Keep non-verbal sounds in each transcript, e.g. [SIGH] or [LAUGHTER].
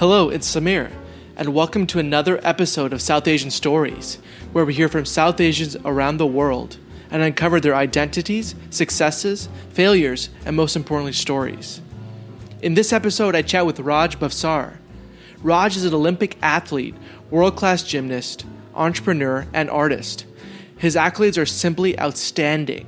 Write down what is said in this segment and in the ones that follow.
Hello, it's Samir, and welcome to another episode of South Asian Stories, where we hear from South Asians around the world and uncover their identities, successes, failures, and most importantly, stories. In this episode, I chat with Raj Bhavsar. Raj is an Olympic athlete, world class gymnast, entrepreneur, and artist. His accolades are simply outstanding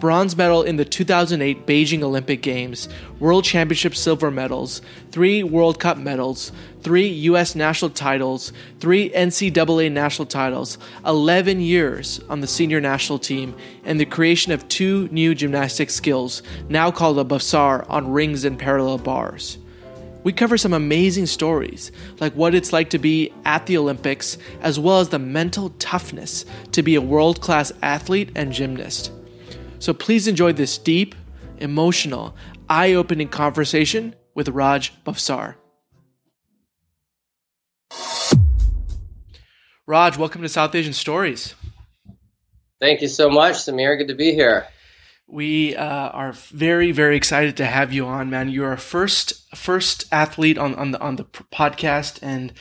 bronze medal in the 2008 Beijing Olympic Games, World Championship silver medals, three World Cup medals, three U.S. national titles, three NCAA national titles, 11 years on the senior national team, and the creation of two new gymnastic skills, now called a Bhavsar, on rings and parallel bars. We cover some amazing stories, like what it's like to be at the Olympics, as well as the mental toughness to be a world class athlete and gymnast. So please enjoy this deep, emotional, eye opening conversation with Raj Bhavsar. Raj, welcome to South Asian Stories. Thank you so much, Samir. Good to be here. We uh, are very, very excited to have you on, man. You're our first first athlete on, on the on the podcast, and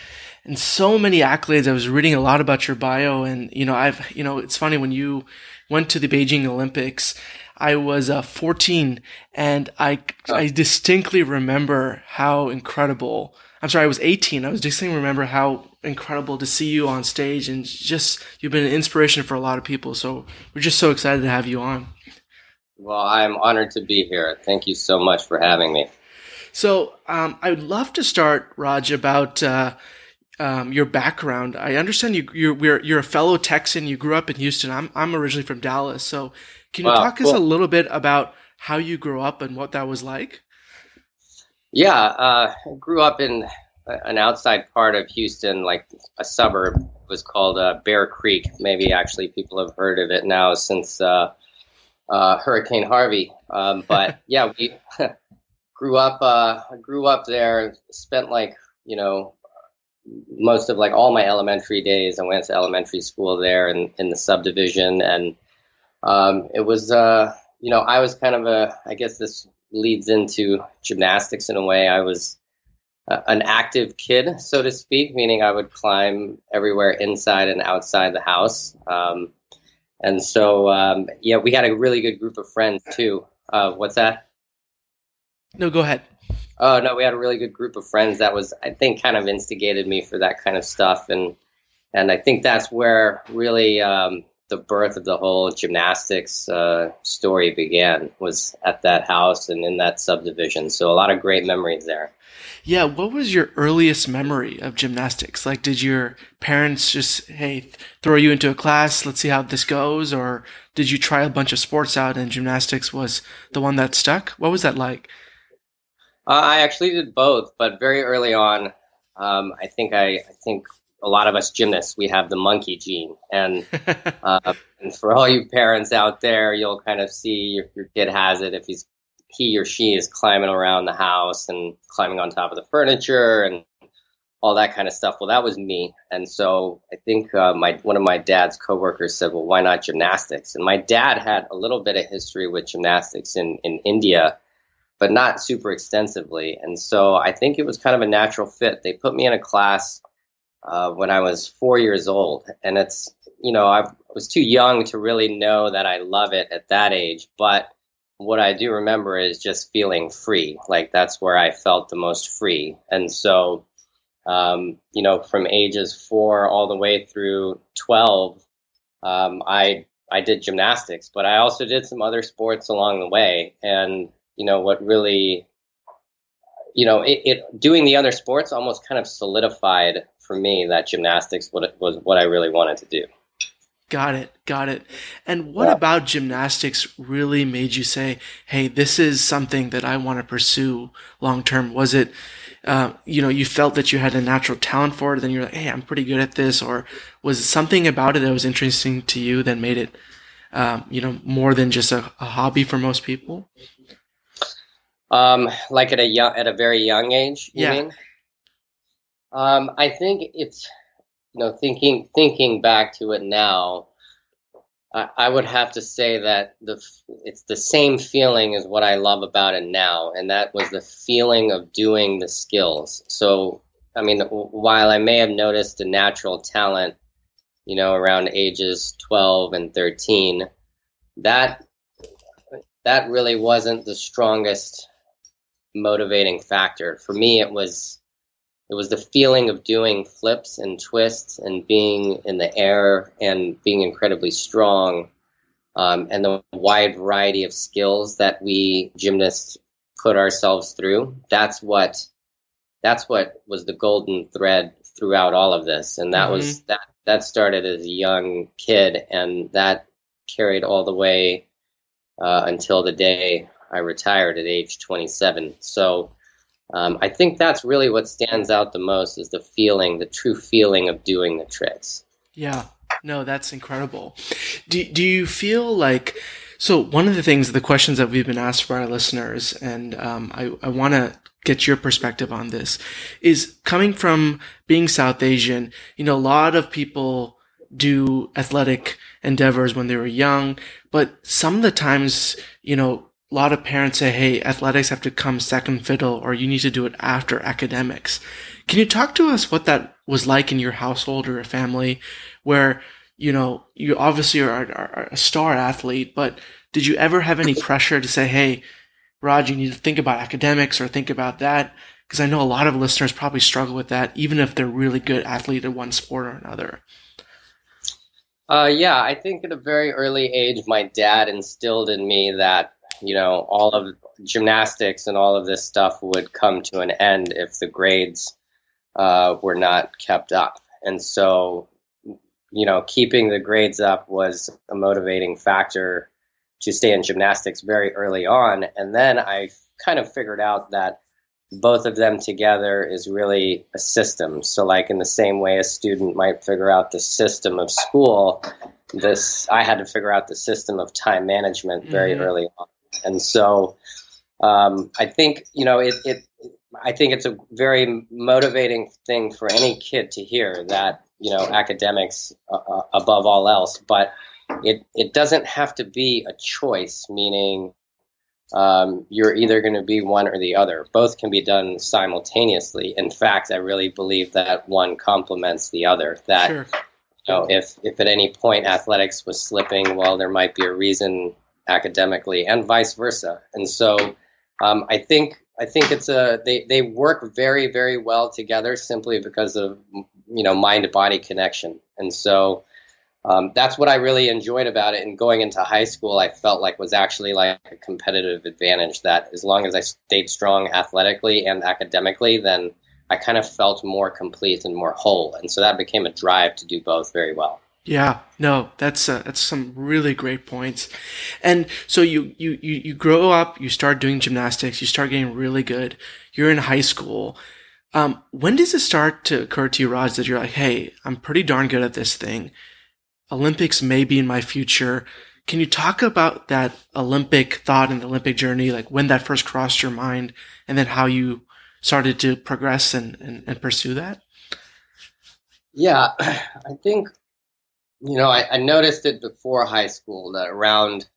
and so many accolades. I was reading a lot about your bio, and you know, I've you know, it's funny when you went to the Beijing Olympics. I was uh, 14 and I, I distinctly remember how incredible, I'm sorry, I was 18. I was distinctly remember how incredible to see you on stage and just, you've been an inspiration for a lot of people. So we're just so excited to have you on. Well, I'm honored to be here. Thank you so much for having me. So um, I would love to start, Raj, about uh, um, your background. I understand you you're you're a fellow Texan. You grew up in Houston. I'm I'm originally from Dallas. So can you wow, talk cool. us a little bit about how you grew up and what that was like? Yeah, uh, I grew up in an outside part of Houston, like a suburb. It was called uh, Bear Creek. Maybe actually people have heard of it now since uh, uh Hurricane Harvey. Um, but [LAUGHS] yeah, we [LAUGHS] grew up. Uh, grew up there. Spent like you know most of like all my elementary days. I went to elementary school there in, in the subdivision, and um, it was uh, you know I was kind of a I guess this leads into gymnastics in a way. I was uh, an active kid, so to speak, meaning I would climb everywhere inside and outside the house. Um, and so um, yeah, we had a really good group of friends too. Uh, what's that? No, go ahead. Oh no, we had a really good group of friends that was I think kind of instigated me for that kind of stuff, and and I think that's where really um, the birth of the whole gymnastics uh, story began was at that house and in that subdivision. So a lot of great memories there. Yeah, what was your earliest memory of gymnastics? Like, did your parents just hey throw you into a class, let's see how this goes, or did you try a bunch of sports out and gymnastics was the one that stuck? What was that like? Uh, I actually did both, but very early on, um, I think I, I, think a lot of us gymnasts we have the monkey gene, and, [LAUGHS] uh, and for all you parents out there, you'll kind of see your, your kid has it if he's he or she is climbing around the house and climbing on top of the furniture and all that kind of stuff. Well, that was me, and so I think uh, my one of my dad's coworkers said, "Well, why not gymnastics?" And my dad had a little bit of history with gymnastics in in India but not super extensively. And so I think it was kind of a natural fit. They put me in a class uh, when I was four years old, and it's you know I was too young to really know that I love it at that age, but what I do remember is just feeling free. Like that's where I felt the most free. And so, um, you know, from ages four all the way through 12, um, I, I did gymnastics, but I also did some other sports along the way. And you know what really you know it, it, doing the other sports almost kind of solidified for me that gymnastics what was what I really wanted to do. Got it, got it. And what yeah. about gymnastics really made you say, "Hey, this is something that I want to pursue long term"? Was it, uh, you know, you felt that you had a natural talent for it, then you're like, "Hey, I'm pretty good at this," or was it something about it that was interesting to you that made it, um, you know, more than just a, a hobby for most people? Um, like at a young, at a very young age, you yeah. mean? Um, I think it's, you know, thinking thinking back to it now, I, I would have to say that the it's the same feeling as what I love about it now, and that was the feeling of doing the skills. So I mean, while I may have noticed a natural talent, you know, around ages 12 and 13, that that really wasn't the strongest motivating factor for me. It was it was the feeling of doing flips and twists and being in the air and being incredibly strong, um, and the wide variety of skills that we gymnasts put ourselves through. That's what that's what was the golden thread throughout all of this, and that mm-hmm. was that that started as a young kid, and that carried all the way uh, until the day I retired at age 27. So um, I think that's really what stands out the most is the feeling, the true feeling of doing the tricks. Yeah, no, that's incredible. Do, do you feel like, so one of the things, the questions that we've been asked by our listeners, and um, I, I want to get your perspective on this, is coming from being South Asian, you know, a lot of people do athletic endeavors when they were young, but some of the times, you know, lot of parents say, hey, athletics have to come second fiddle or you need to do it after academics. Can you talk to us what that was like in your household or a family where, you know, you obviously are, are a star athlete, but did you ever have any pressure to say, hey, Raj, you need to think about academics or think about that? Because I know a lot of listeners probably struggle with that, even if they're really good athlete at one sport or another. Uh, yeah, I think at a very early age, my dad instilled in me that you know, all of gymnastics and all of this stuff would come to an end if the grades uh, were not kept up. And so, you know, keeping the grades up was a motivating factor to stay in gymnastics very early on. And then I kind of figured out that both of them together is really a system. So, like in the same way a student might figure out the system of school, this I had to figure out the system of time management very mm-hmm. early on. And so um, I think, you know, it, it, I think it's a very motivating thing for any kid to hear that, you know, academics uh, uh, above all else, but it, it doesn't have to be a choice, meaning um, you're either going to be one or the other. Both can be done simultaneously. In fact, I really believe that one complements the other. That sure. you know, if if at any point athletics was slipping, well, there might be a reason academically and vice versa. And so um, I think I think it's a they, they work very very well together simply because of you know mind body connection. And so um, that's what I really enjoyed about it. And going into high school, I felt like was actually like a competitive advantage. That as long as I stayed strong athletically and academically, then I kind of felt more complete and more whole. And so that became a drive to do both very well. Yeah, no, that's uh, that's some really great points. And so you, you you you grow up, you start doing gymnastics, you start getting really good. You're in high school. Um, when does it start to occur to you, Raj, that you're like, hey, I'm pretty darn good at this thing. Olympics may be in my future. Can you talk about that Olympic thought and the Olympic journey, like when that first crossed your mind, and then how you started to progress and, and, and pursue that? Yeah, [CLEARS THROAT] I think you know, I, I, noticed it before high school that around,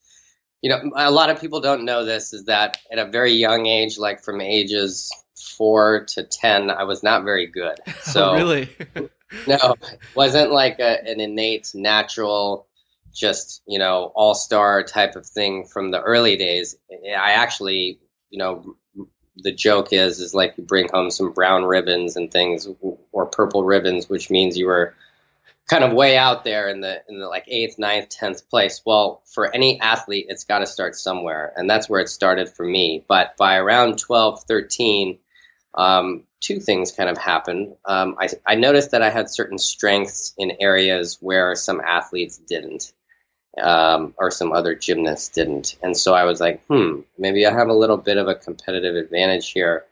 you know, a lot of people don't know this is that at a very young age, like from ages four to 10, I was not very good. [LAUGHS] So, oh, really? [LAUGHS] no, it wasn't like a, an innate, natural, just, you know, all star type of thing from the early days. I actually, you know, the joke is, is like you bring home some brown ribbons and things or purple ribbons, which means you were kind of way out there in the in the like eighth, ninth, tenth place. Well, for any athlete, it's got to start somewhere, and that's where it started for me. But by around 12, 13, um, two things kind of happened. Um, I, I noticed that I had certain strengths in areas where some athletes didn't. Um, or some other gymnasts didn't. And so I was like, hmm, maybe I have a little bit of a competitive advantage here.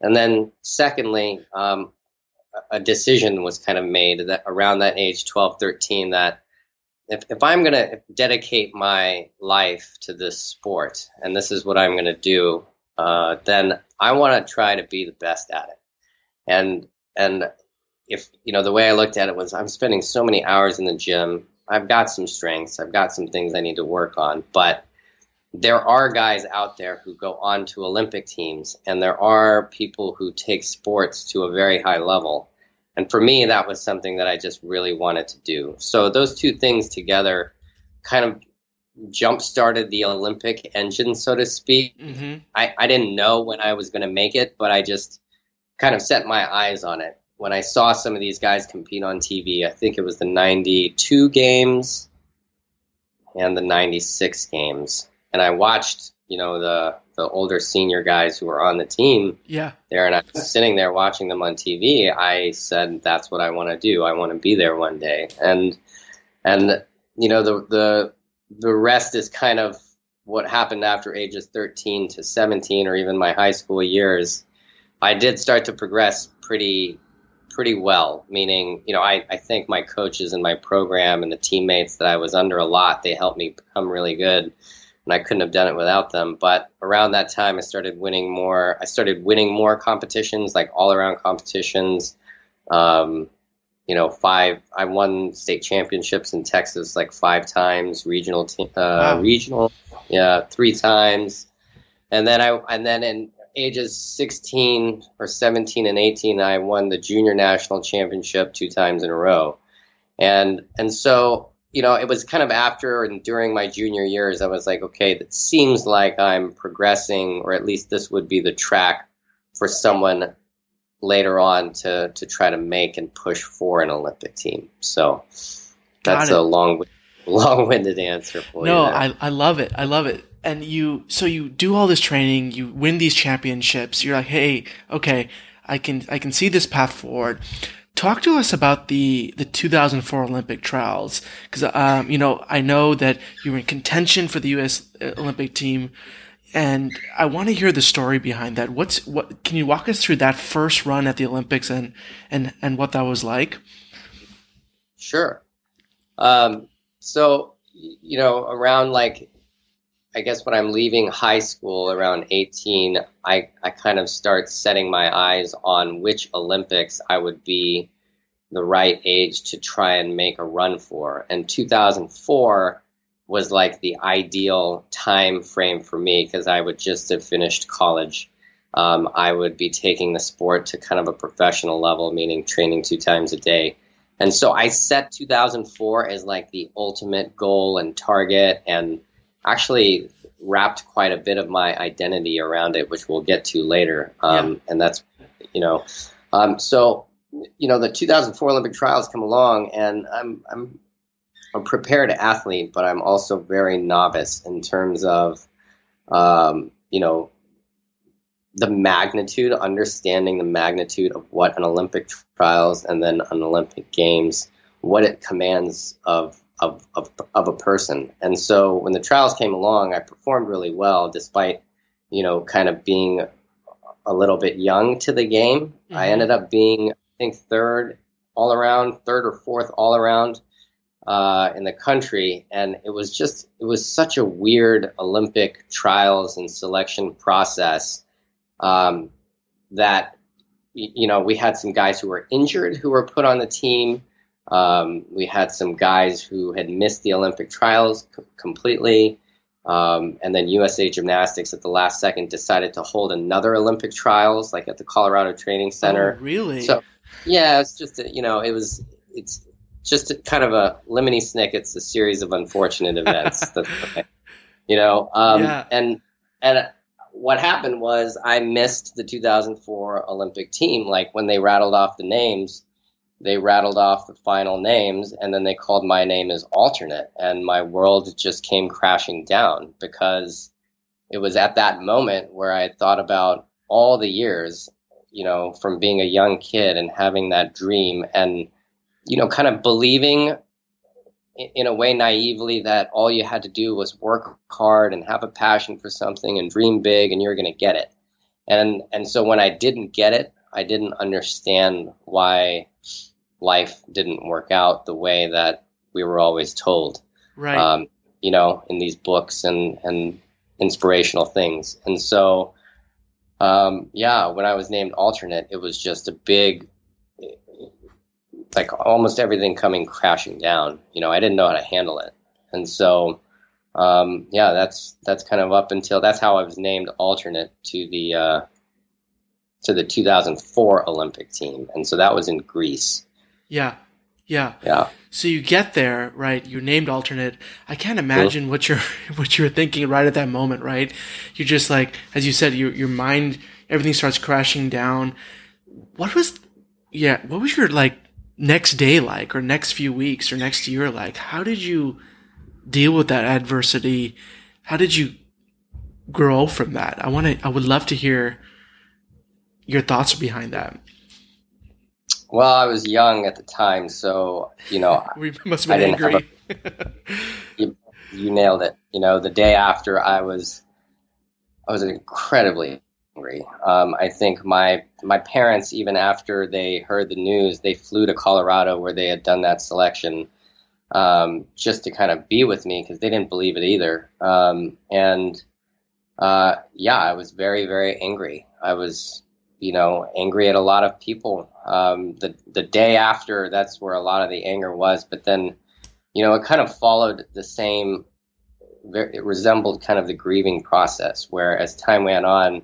And then, secondly, um, a decision was kind of made that around that age 12 13 that if, if i'm going to dedicate my life to this sport and this is what i'm going to do uh, then i want to try to be the best at it. And and if you know the way i looked at it was i'm spending so many hours in the gym. I've got some strengths. I've got some things i need to work on but there are guys out there who go on to Olympic teams, and there are people who take sports to a very high level. And for me, that was something that I just really wanted to do. So those two things together kind of jump started the Olympic engine, so to speak. Mm-hmm. I, I didn't know when I was going to make it, but I just kind of set my eyes on it. When I saw some of these guys compete on TV, I think it was the 92 games and the 96 games. And I watched, you know, the, the older senior guys who were on the team yeah. there. And I was sitting there watching them on TV. I said, that's what I want to do. I want to be there one day. And, and, you know, the, the, the rest is kind of what happened after ages 13 to 17 or even my high school years. I did start to progress pretty pretty well, meaning, you know, I, I thank my coaches and my program and the teammates that I was under a lot. They helped me become really good, and I couldn't have done it without them. But around that time, I started winning more. I started winning more competitions, like all around competitions. Um, you know, five. I won state championships in Texas like five times, regional, te- uh, wow. regional, yeah, three times, and then I and then in ages 16 or 17 and 18, I won the junior national championship two times in a row, and and so you know, it was kind of after and during my junior years, I was like, okay, that seems like I'm progressing, or at least this would be the track for someone later on to to try to make and push for an Olympic team. So that's a long [LAUGHS] long-winded answer for no, you. No, I I love it. I love it. And you so you do all this training, you win these championships. You're like, "Hey, okay, I can I can see this path forward." Talk to us about the the 2004 Olympic trials because um, you know I know that you were in contention for the U.S. Uh, Olympic team and I want to hear the story behind that. What's what? Can you walk us through that first run at the Olympics and and and what that was like? Sure. Um, so you know, around like, I guess when I'm leaving high school around 18, I I kind of start setting my eyes on which Olympics I would be the right age to try and make a run for. And 2004 was like the ideal time frame for me because I would just have finished college. Um, I would be taking the sport to kind of a professional level, meaning training two times a day. And so I set 2004 as like the ultimate goal and target, and actually wrapped quite a bit of my identity around it, which we'll get to later. Um, yeah. And that's, you know, um, so you know the 2004 Olympic trials come along, and I'm I'm a prepared athlete, but I'm also very novice in terms of, um, you know, the magnitude, understanding the magnitude of what an Olympic trials and then an Olympic Games, what it commands of, of, of, of a person. And so when the trials came along, I performed really well, despite, you know, kind of being a little bit young to the game. Mm-hmm. I ended up being, I think, third all around, third or fourth all around uh, in the country, and it was just it was such a weird Olympic trials and selection process um, that you know we had some guys who were injured who were put on the team. Um, we had some guys who had missed the Olympic trials c- completely. Um, and then USA Gymnastics at the last second decided to hold another Olympic trials, like at the Colorado Training Center. Oh, really? So, yeah, it's just a, you know, it was it's just a, kind of a lemony snicket's a series of unfortunate [LAUGHS] events. you know, um, yeah. and and what happened was I missed the 2004 Olympic team. Like when they rattled off the names, they rattled off the final names, and then they called my name as alternate, and my world just came crashing down because it was at that moment where I thought about all the years, you know, from being a young kid and having that dream and you know, kind of believing in a way naively that all you had to do was work hard and have a passion for something and dream big and you're going to get it. And and so when I didn't get it, I didn't understand why life didn't work out the way that we were always told. Right. Um, you know, in these books and and inspirational things. And so um, yeah, when I was named alternate, it was just a big like almost everything coming crashing down. You know, I didn't know how to handle it, and so um, yeah, that's that's kind of up until that's how I was named alternate to the uh, to the 2004 Olympic team, and so that was in Greece. Yeah, yeah, yeah. So you get there, right? You're named alternate. I can't imagine what you're [LAUGHS] what you were thinking right at that moment, right? You're just like, as you said, your your mind, everything starts crashing down. What was, yeah, what was your like next day like, or next few weeks, or next year like? How did you? deal with that adversity? How did you grow from that? I want to, I would love to hear your thoughts behind that. Well, I was young at the time, so you know, [LAUGHS] we must have been angry. A, [LAUGHS] you, you nailed it. You know, the day after, I was, I was incredibly angry. Um, I think my my parents, even after they heard the news, they flew to Colorado where they had done that selection um, just to kind of be with me because they didn't believe it either. Um, and uh, yeah, I was very, very angry. I was, you know, angry at a lot of people. Um, the the day after, that's where a lot of the anger was. But then, you know, it kind of followed the same. It resembled kind of the grieving process, where as time went on,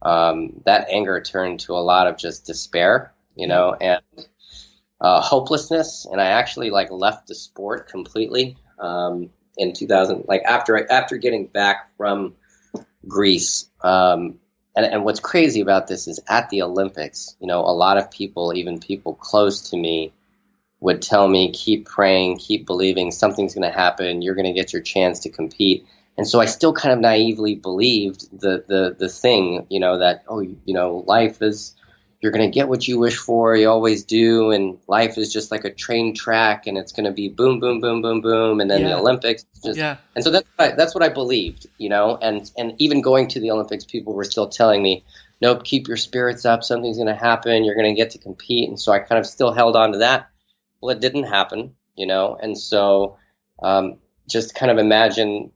um, that anger turned to a lot of just despair, you know, and uh, hopelessness, and I actually like left the sport completely um, in 2000. Like after after getting back from Greece, um, and and what's crazy about this is at the Olympics, you know, a lot of people, even people close to me, would tell me, "Keep praying, keep believing, something's going to happen. You're going to get your chance to compete." And so I still kind of naively believed the the the thing, you know, that oh, you know, life is you're going to get what you wish for. You always do. And life is just like a train track and it's going to be boom, boom, boom, boom, boom. And then yeah. the Olympics. Just, yeah. And so that's, what I, that's what I believed, you know, and, and even going to the Olympics, people were still telling me, nope, keep your spirits up. Something's going to happen. You're going to get to compete. And so I kind of still held on to that. Well, it didn't happen, you know, and so um, just kind of imagine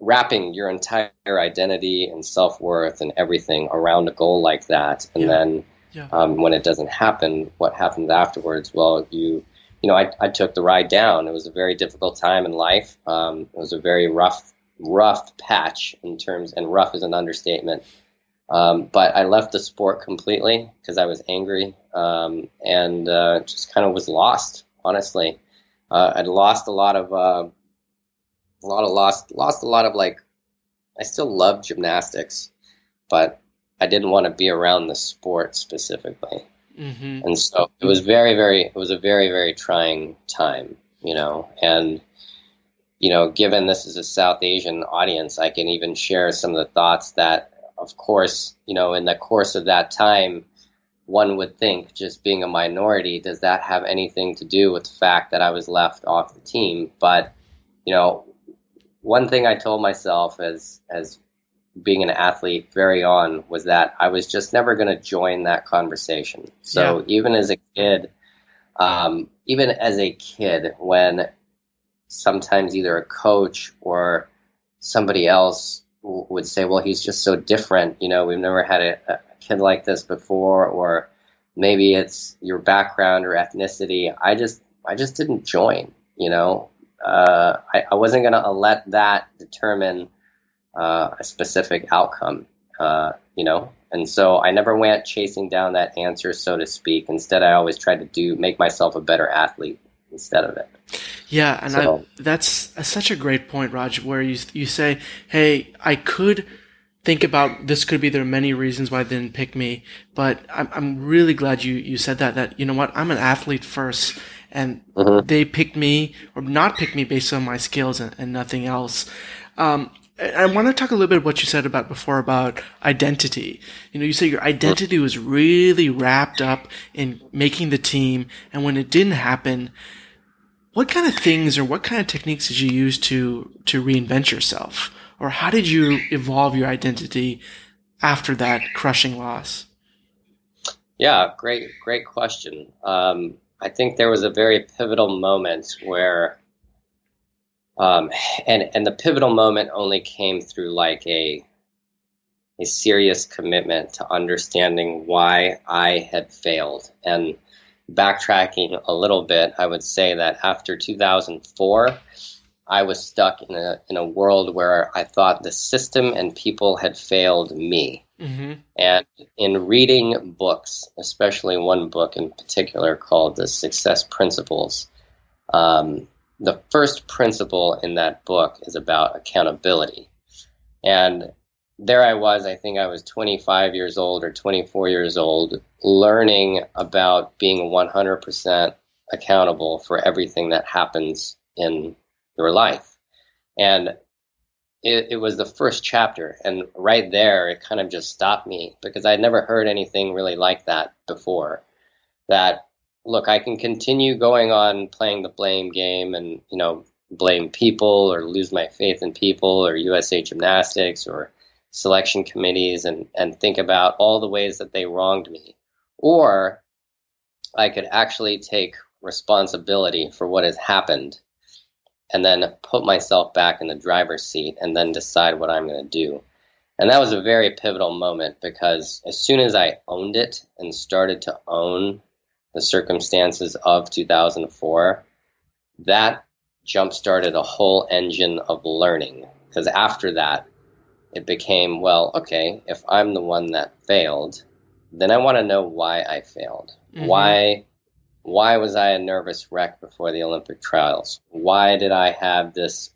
wrapping your entire identity and self worth and everything around a goal like that. And yeah. then, yeah. Um, when it doesn't happen, what happens afterwards? Well, you, you know, I, I took the ride down. It was a very difficult time in life. Um, it was a very rough, rough patch in terms, and rough is an understatement. Um, but I left the sport completely because I was angry um, and uh, just kind of was lost. Honestly, uh, I'd lost a lot of, uh, a lot of lost, lost a lot of like. I still love gymnastics, but I didn't want to be around the sport specifically. Mm-hmm. And so it was very, very, it was a very, very trying time, you know, and, you know, given this is a South Asian audience, I can even share some of the thoughts that, of course, you know, in the course of that time, one would think just being a minority, does that have anything to do with the fact that I was left off the team? But, you know, one thing I told myself as, as being an athlete very on was that I was just never going to join that conversation. So yeah. even as a kid, um, even as a kid, when sometimes either a coach or somebody else w- would say, "Well, he's just so different," you know, we've never had a, a kid like this before, or maybe it's your background or ethnicity. I just, I just didn't join. You know, uh, I, I wasn't going to let that determine uh, a specific outcome, uh, you know. And so I never went chasing down that answer, so to speak. Instead, I always tried to do make myself a better athlete instead of it. Yeah, and so, I, that's such a great point, Raj. Where you you say, "Hey, I could." think about this could be there are many reasons why they didn't pick me, but I'm, I'm really glad you, you said that, that, you know what, I'm an athlete first and mm-hmm. they picked me or not picked me based on my skills and, and nothing else. Um, I want to talk a little bit what you said about before about identity. You know, you say your identity was really wrapped up in making the team, and when it didn't happen, what kind of things or what kind of techniques did you use to to reinvent yourself, or how did you evolve your identity after that crushing loss? Yeah, great, great question. Um, I think there was a very pivotal moment where um, and and the pivotal moment only came through like a a serious commitment to understanding why I had failed. And backtracking a little bit, I would say that after 2004, I was stuck in a in a world where I thought the system and people had failed me. Mm-hmm. And in reading books, especially one book in particular called The Success Principles, um, the first principle in that book is about accountability. And there I was, I think I was 25 years old or 24 years old, learning about being 100% accountable for everything that happens in your life. And it, it, was the first chapter. And right there, it kind of just stopped me because I'd never heard anything really like that before. That, look, I can continue going on playing the blame game and, you know, blame people or lose my faith in people or USA Gymnastics or selection committees and, and think about all the ways that they wronged me. Or I could actually take responsibility for what has happened and then put myself back in the driver's seat and then decide what I'm going to do. And that was a very pivotal moment because as soon as I owned it and started to own the circumstances of 2004, that jump started a whole engine of learning. Because after that, it became, well, okay, if I'm the one that failed, then I want to know why I failed. Mm-hmm. Why why was I a nervous wreck before the Olympic trials? Why did I have this,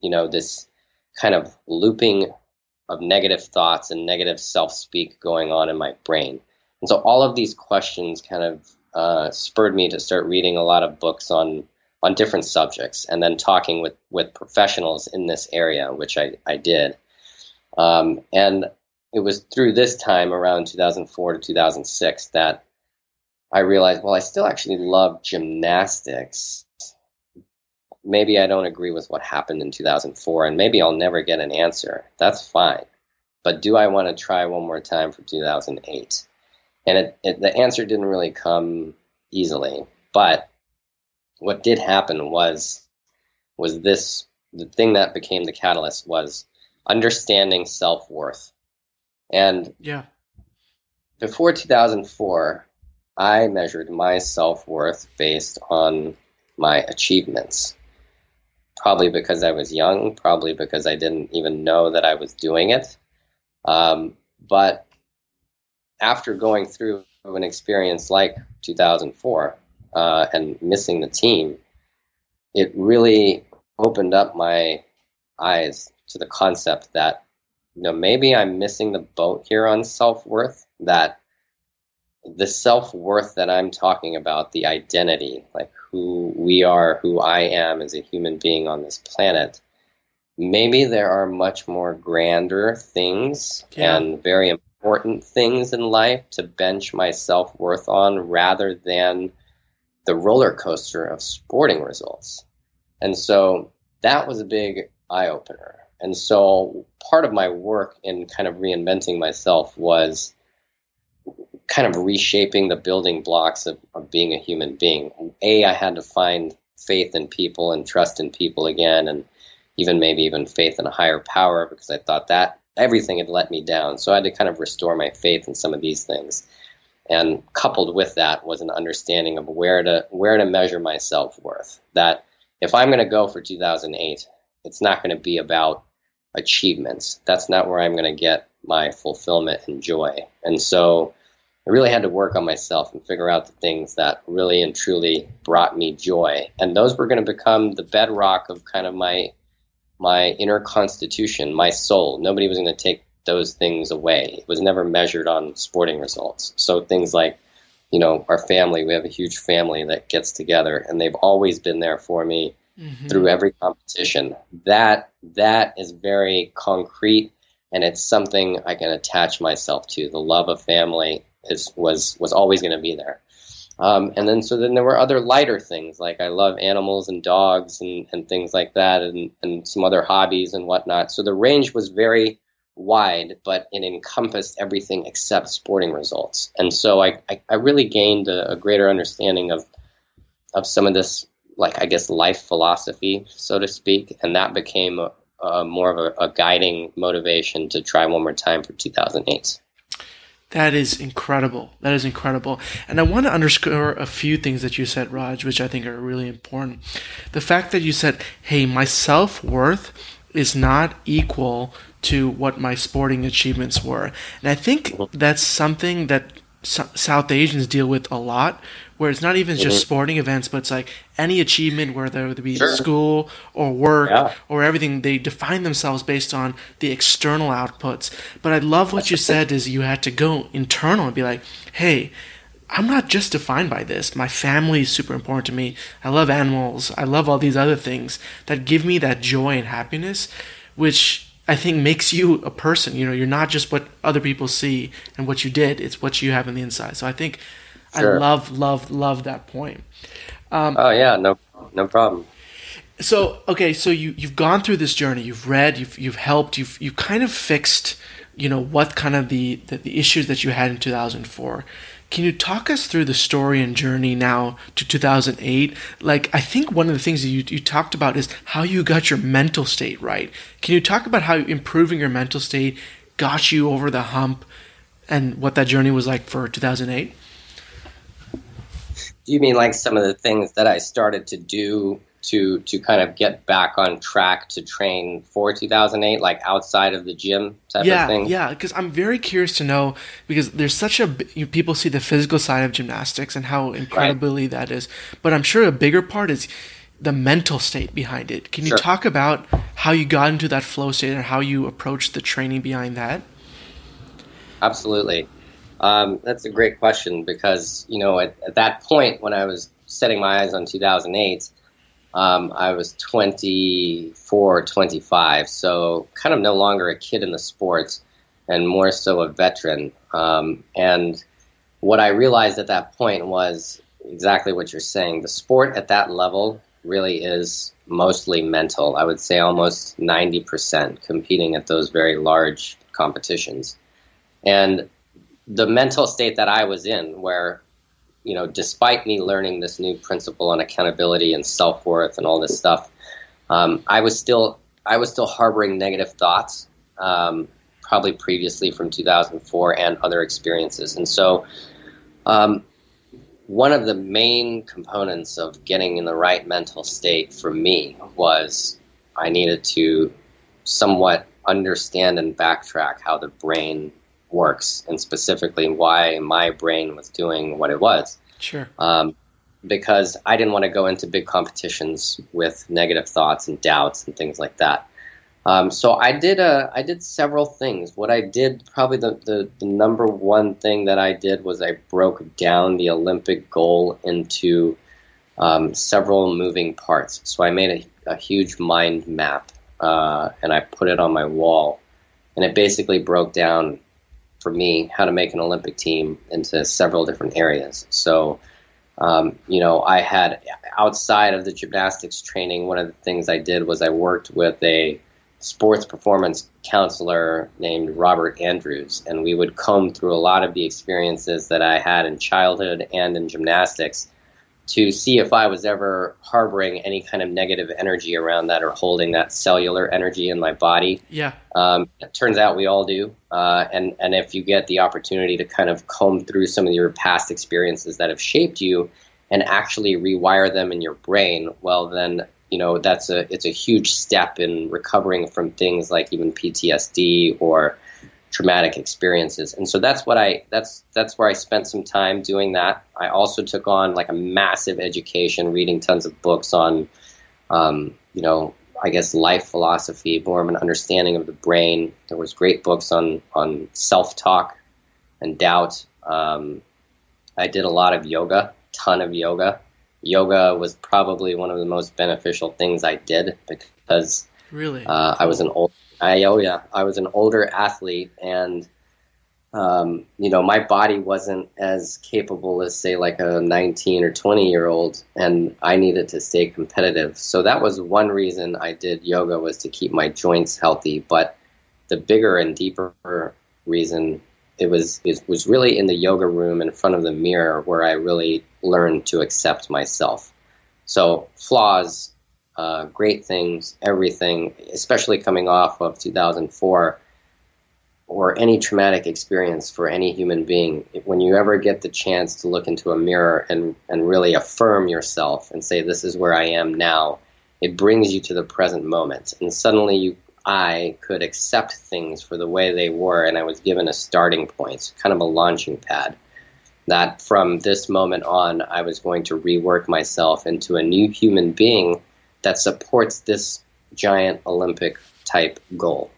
you know, this kind of looping of negative thoughts and negative self speak going on in my brain? And so all of these questions kind of uh, spurred me to start reading a lot of books on on different subjects and then talking with with professionals in this area, which I, I did. Um, and it was through this time around 2004 to 2006 that I realized, well, I still actually love gymnastics. Maybe I don't agree with what happened in 2004, and maybe I'll never get an answer. That's fine. But do I want to try one more time for 2008? And it, it, the answer didn't really come easily. But what did happen was was this the thing that became the catalyst was understanding self worth. And yeah, before 2004, I measured my self worth based on my achievements. Probably because I was young, probably because I didn't even know that I was doing it. Um, but after going through an experience like 2004 uh, and missing the team, it really opened up my eyes to the concept that you know maybe I'm missing the boat here on self worth. That the self worth that I'm talking about, the identity, like who we are, who I am as a human being on this planet, maybe there are much more grander things yeah. and very important things in life to bench my self worth on rather than the roller coaster of sporting results. And so that was a big eye opener. And so part of my work in kind of reinventing myself was kind of reshaping the building blocks of, of being a human being. A, I had to find faith in people and trust in people again, and even maybe even faith in a higher power because I thought that everything had let me down. So I had to kind of restore my faith in some of these things. And coupled with that was an understanding of where to where to measure my self worth. That if I'm going to go for 2008, it's not going to be about achievements. That's not where I'm going to get my fulfillment and joy. And so I really had to work on myself and figure out the things that really and truly brought me joy. And those were going to become the bedrock of kind of my my inner constitution, my soul. Nobody was going to take those things away. It was never measured on sporting results. So things like, you know, our family, we have a huge family that gets together and they've always been there for me mm-hmm. through every competition. That that is very concrete and it's something I can attach myself to. The love of family is was was always going to be there. Um, and then so then there were other lighter things like I love animals and dogs and, and things like that and, and some other hobbies and whatnot. So the range was very wide, but it encompassed everything except sporting results. And so I, I, I really gained a, a, greater understanding of of some of this like I guess life philosophy, so to speak, and that became a, a more of a, a guiding motivation to try one more time for 2008. That is incredible. That is incredible. And I want to underscore a few things that you said, Raj, which I think are really important. The fact that you said, hey, my self worth is not equal to what my sporting achievements were. And I think that's something that South Asians deal with a lot, where it's not even just mm-hmm. sporting events, but it's like any achievement, whether it be sure. school or work yeah. or everything, they define themselves based on the external outputs. But I love what you said is you had to go internal and be like, hey, I'm not just defined by this. My family is super important to me. I love animals. I love all these other things that give me that joy and happiness, which I think makes you a person. You know, you're not just what other people see and what you did, it's what you have on the inside. So I think sure. I love, love, love that point. Um, oh yeah, no, no problem. So okay, so you you've gone through this journey. You've read. You've you've helped. You've you've kind of fixed. You know what kind of the the, the issues that you had in 2004. Can you talk us through the story and journey now to 2008? Like, I think one of the things that you, you talked about is how you got your mental state right. Can you talk about how improving your mental state got you over the hump and what that journey was like for 2008? Do you mean like some of the things that I started to do to to kind of get back on track to train for 2008, like outside of the gym type yeah, of thing? Yeah, because I'm very curious to know because there's such a you, people see the physical side of gymnastics and how incredibly right. that is, but I'm sure a bigger part is the mental state behind it. Can you sure. talk about how you got into that flow state and how you approached the training behind that? Absolutely. Um, that's a great question because you know at, at, that point when I was setting my eyes on 2008, um, I was 24, 25, so kind of no longer a kid in the sports and more so a veteran. Um, and what I realized at that point was exactly what you're saying. The sport at that level really is mostly mental. I would say almost 90% competing at those very large competitions. And the mental state that I was in, where, you know, despite me learning this new principle on accountability and self worth and all this stuff, um, I was still I was still harboring negative thoughts, um, probably previously from 2004 and other experiences. And so, um, one of the main components of getting in the right mental state for me was I needed to somewhat understand and backtrack how the brain works and specifically why my brain was doing what it was. Sure. Um, because I didn't want to go into big competitions with negative thoughts and doubts and things like that. Um, so I did a, I did several things. What I did, probably the, the, the, number one thing that I did was I broke down the Olympic goal into um, several moving parts. So I made a, a huge mind map uh, and I put it on my wall, and it basically broke down for me how to make an Olympic team into several different areas. So, um, you know, I had outside of the gymnastics training, one of the things I did was I worked with a sports performance counselor named Robert Andrews, and we would comb through a lot of the experiences that I had in childhood and in gymnastics to see if I was ever harboring any kind of negative energy around that or holding that cellular energy in my body. Yeah. Um, it turns out we all do. Uh, and, and if you get the opportunity to kind of comb through some of your past experiences that have shaped you and actually rewire them in your brain, well, then, you know, that's a, it's a huge step in recovering from things like even PTSD or traumatic experiences. And so that's what I that's that's where I spent some time doing that. I also took on like a massive education, reading tons of books on, um, you know, I guess life philosophy, more of an understanding of the brain. There was great books on on self talk and doubt. Um, I did a lot of yoga, ton of yoga. Yoga was probably one of the most beneficial things I did because really uh, I was an old I oh I was an older athlete, and um, you know my body wasn't as capable as say like a 19 or 20 year old, and I needed to stay competitive. So that was one reason I did yoga was to keep my joints healthy. But the bigger and deeper reason it was it was really in the yoga room in front of the mirror where I really learned to accept myself. So flaws uh, great things, everything, especially coming off of 2004. or any traumatic experience for any human being, when you ever get the chance to look into a mirror and, and really affirm yourself and say, This is where I am now, it brings you to the present moment. And suddenly you, I could accept things for the way they were, and I was given a starting point, kind of a launching pad. That from this moment on, I was going to rework myself into a new human being that supports this giant Olympic type goal.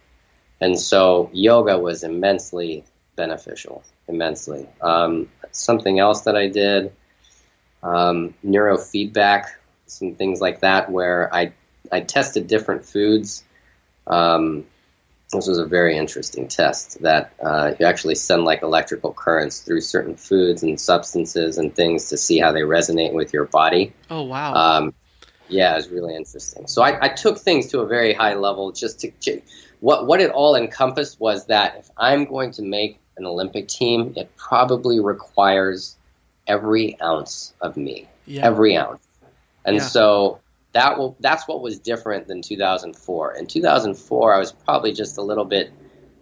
And so yoga was immensely beneficial, immensely. Um, something else that I did, um, neurofeedback, some things like that, where I, I tested different foods. Um, this was a very interesting test that uh, you actually send like electrical currents through certain foods and substances and things to see how they resonate with your body. Oh, wow. Yeah, it was really interesting. So I, I, took things to a very high level just to what what it all encompassed was that if I'm going to make an Olympic team, it probably requires every ounce of me, yeah. every ounce. And yeah. so that will that's what was different than 2004. In 2004, I was probably just a little bit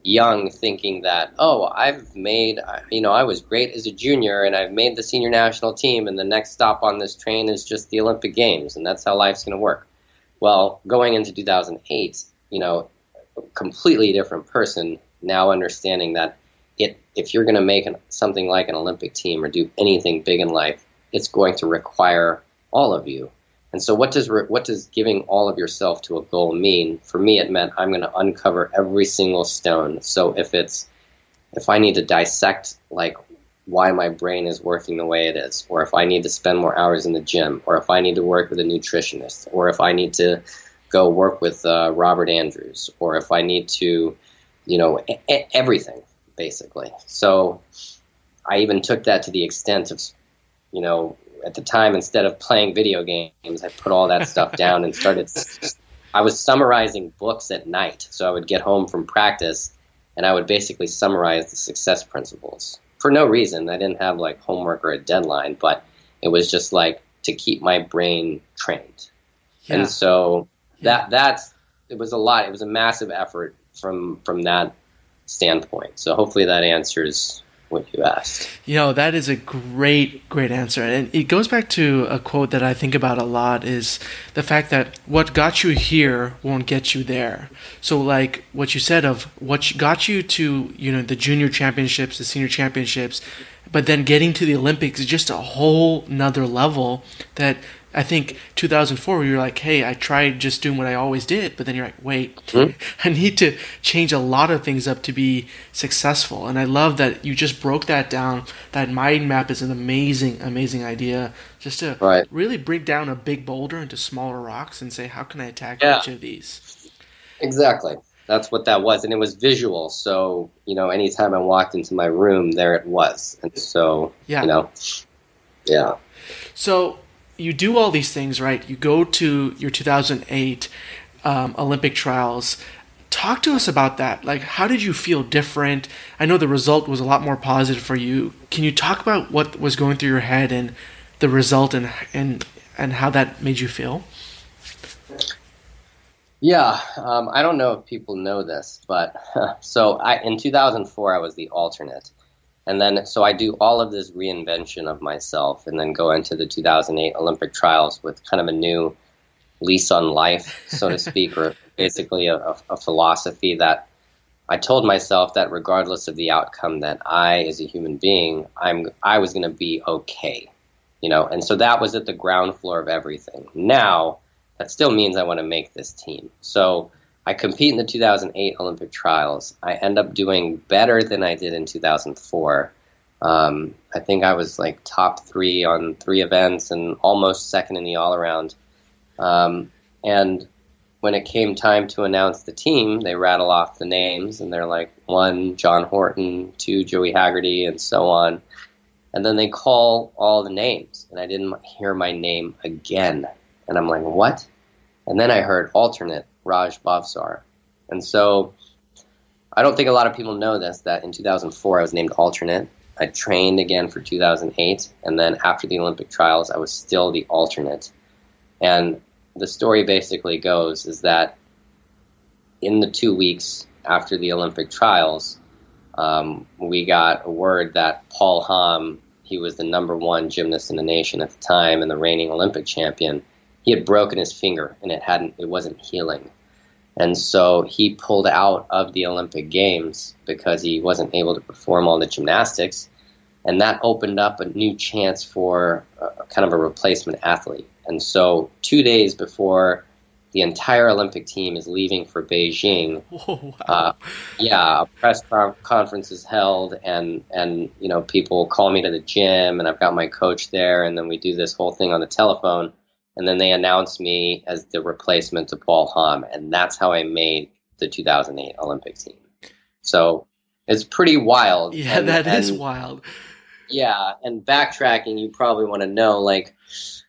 young thinking that oh i've made uh, you know i was great as a junior and i've made the senior national team and the next stop on this train is just the olympic games and that's how life's going to work. Well going into 2008 you know completely different person now understanding that it if you're going to make an, something like an olympic team or do anything big in life it's going to require all of you and so, what does re- what does giving all of yourself to a goal mean? For me, it meant I'm going to uncover every single stone. So if it's if I need to dissect like why my brain is working the way it is, or if I need to spend more hours in the gym, or if I need to work with a nutritionist, or if I need to go work with uh, Robert Andrews, or if I need to, you know, a- everything basically. So I even took that to the extent of, you know, at the time, instead of playing video games, I put all that stuff [LAUGHS] down and started. I was summarizing books at night, so I would get home from practice and I would basically summarize the success principles for no reason. I didn't have like homework or a deadline, but it was just like to keep my brain trained. Yeah. And so that that's it was a lot. It was a massive effort from from that standpoint. So hopefully that answers what you asked. You know, that is a great, great answer. And it goes back to a quote that I think about a lot is the fact that what got you here won't get you there. So like what you said of what got you to, you know, the junior championships, the senior championships, but then getting to the Olympics is just a whole nother level that I think 2004, you're like, hey, I tried just doing what I always did, but then you're like, wait, mm-hmm. [LAUGHS] I need to change a lot of things up to be successful. And I love that you just broke that down. That mind map is an amazing, amazing idea. Just to right. really break down a big boulder into smaller rocks and say, how can I attack yeah. each of these? Exactly. That's what that was. And it was visual. So, you know, anytime I walked into my room, there it was. And so, yeah. you know, yeah. So you do all these things, right? You go to your 2008 um, Olympic trials. Talk to us about that. Like, how did you feel different? I know the result was a lot more positive for you. Can you talk about what was going through your head and the result and and and how that made you feel? Yeah, um, I don't know if people know this, but [LAUGHS] so I, in 2004 I was the alternate, and then, so I do all of this reinvention of myself and then go into the 2008 Olympic trials with kind of a new lease on life, so to [LAUGHS] speak, or basically a, a, philosophy that I told myself that regardless of the outcome, that I, as a human being, I'm, I was going to be okay, you know, and so that was at the ground floor of everything. Now, that still means I want to make this team. So, I compete in the 2008 Olympic trials. I end up doing better than I did in 2004. Um, I think I was like top three on three events and almost second in the all around. Um, and when it came time to announce the team, they rattle off the names and they're like one, John Horton, two, Joey Hagerty, and so on. And then they call all the names, and I didn't hear my name again. And I'm like, what? And then I heard alternate Raj Bhavsar. And so I don't think a lot of people know this that in 2004 I was named alternate. I trained again for 2008, and then after the Olympic trials, I was still the alternate. And the story basically goes is that in the two weeks after the Olympic trials, um, we got a word that Paul Hamm, he was the number one gymnast in the nation at the time and the reigning Olympic champion. He had broken his finger and it hadn't, it wasn't healing. And so he pulled out of the Olympic Games because he wasn't able to perform all the gymnastics. And that opened up a new chance for a, kind of a replacement athlete. And so, two days before the entire Olympic team is leaving for Beijing, [LAUGHS] Whoa, wow. uh, yeah, a press conference is held, and and you know people call me to the gym, and I've got my coach there, and then we do this whole thing on the telephone and then they announced me as the replacement to Paul Hamm, and that's how I made the 2008 Olympic team. So it's pretty wild. Yeah, and, that and, is wild. Yeah, and backtracking, you probably want to know, like,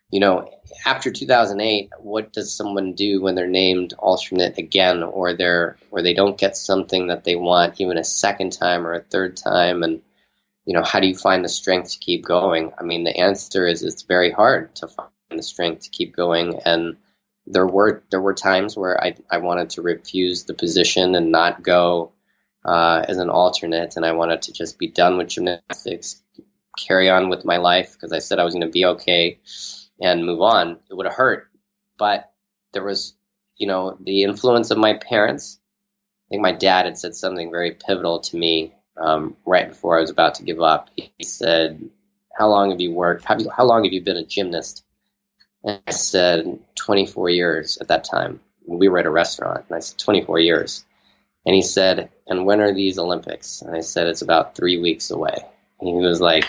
you know, after 2008, what does someone do when they're named alternate again, or they're or they don't get something that they want, even a second time or a third time, and you know, how do you find the strength to keep going? I mean, the answer is it's very hard to find the strength to keep going. And there were there were times where I I wanted to refuse the position and not go uh, as an alternate, and I wanted to just be done with gymnastics, carry on with my life because I said I was going to be okay and move on. It would have hurt, but there was you know the influence of my parents. I think my dad had said something very pivotal to me um, right before I was about to give up. He said, "How long have you worked? How long have you been a gymnast?" And I said, 24 years at that time. We were at a restaurant, and I said, 24 years. And he said, and when are these Olympics? And I said, it's about three weeks away. And he was like,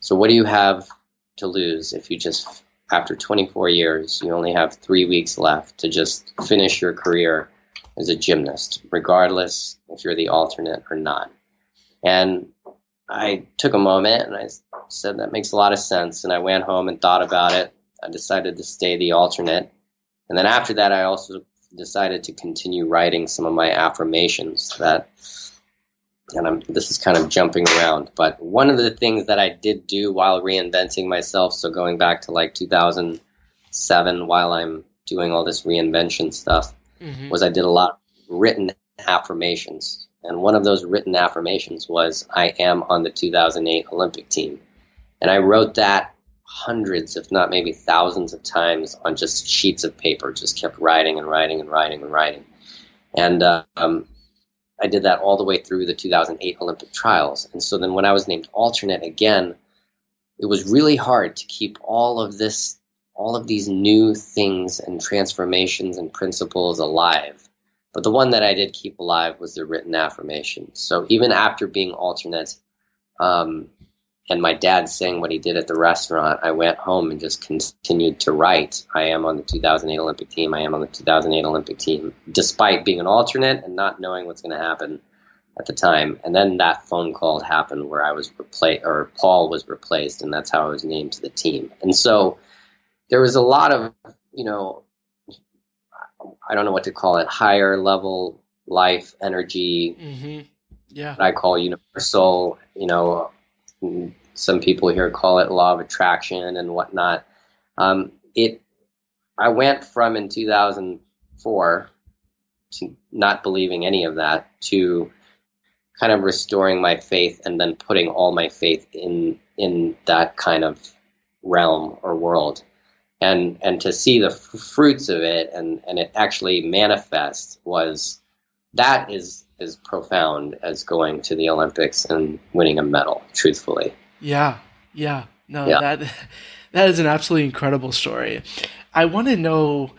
so what do you have to lose if you just, after 24 years, you only have three weeks left to just finish your career as a gymnast, regardless if you're the alternate or not? And I took a moment and I said, that makes a lot of sense. And I went home and thought about it I decided to stay the alternate. And then after that, I also decided to continue writing some of my affirmations that, and I'm, this is kind of jumping around, but one of the things that I did do while reinventing myself, so going back to like 2007, while I'm doing all this reinvention stuff, mm-hmm. was I did a lot of written affirmations. And one of those written affirmations was, I am on the 2008 Olympic team. And I wrote that hundreds, if not maybe thousands of times on just sheets of paper, just kept writing and writing and writing and writing. And um, I did that all the way through the 2008 Olympic trials. And so then when I was named alternate again, it was really hard to keep all of this, all of these new things and transformations and principles alive. But the one that I did keep alive was the written affirmation. So even after being alternate, um, and my dad saying what he did at the restaurant, I went home and just continued to write. I am on the 2008 Olympic team. I am on the 2008 Olympic team, despite being an alternate and not knowing what's going to happen at the time. And then that phone call happened where I was replaced, or Paul was replaced, and that's how I was named to the team. And so there was a lot of, you know, I don't know what to call it, higher level life energy. Mm-hmm. Yeah, I call universal, you know some people here call it law of attraction and whatnot. Um, it, I went from in 2004 to not believing any of that to kind of restoring my faith and then putting all my faith in in that kind of realm or world and and to see the f- fruits of it and and it actually manifest was that is as profound as going to the Olympics and winning a medal, truthfully. Yeah. Yeah. No, yeah. that [LAUGHS] that is an absolutely incredible story. I want to know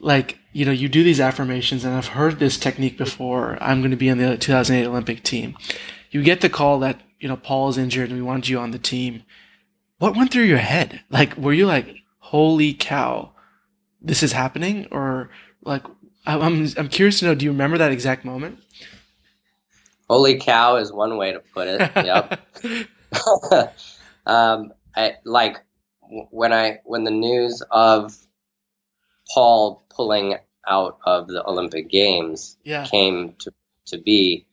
like, you know, you do these affirmations and I've heard this technique before. I'm going to be on the 2008 Olympic team. You get the call that, you know, Paul is injured and we want you on the team. What went through your head? Like, were you like, holy cow, this is happening? Or like, I'm, I'm curious to know, do you remember that exact moment? Holy cow is one way to put it. [LAUGHS] Yep. [LAUGHS] um, I, like when I when the news of Paul pulling out of the Olympic Games yeah. came to to be,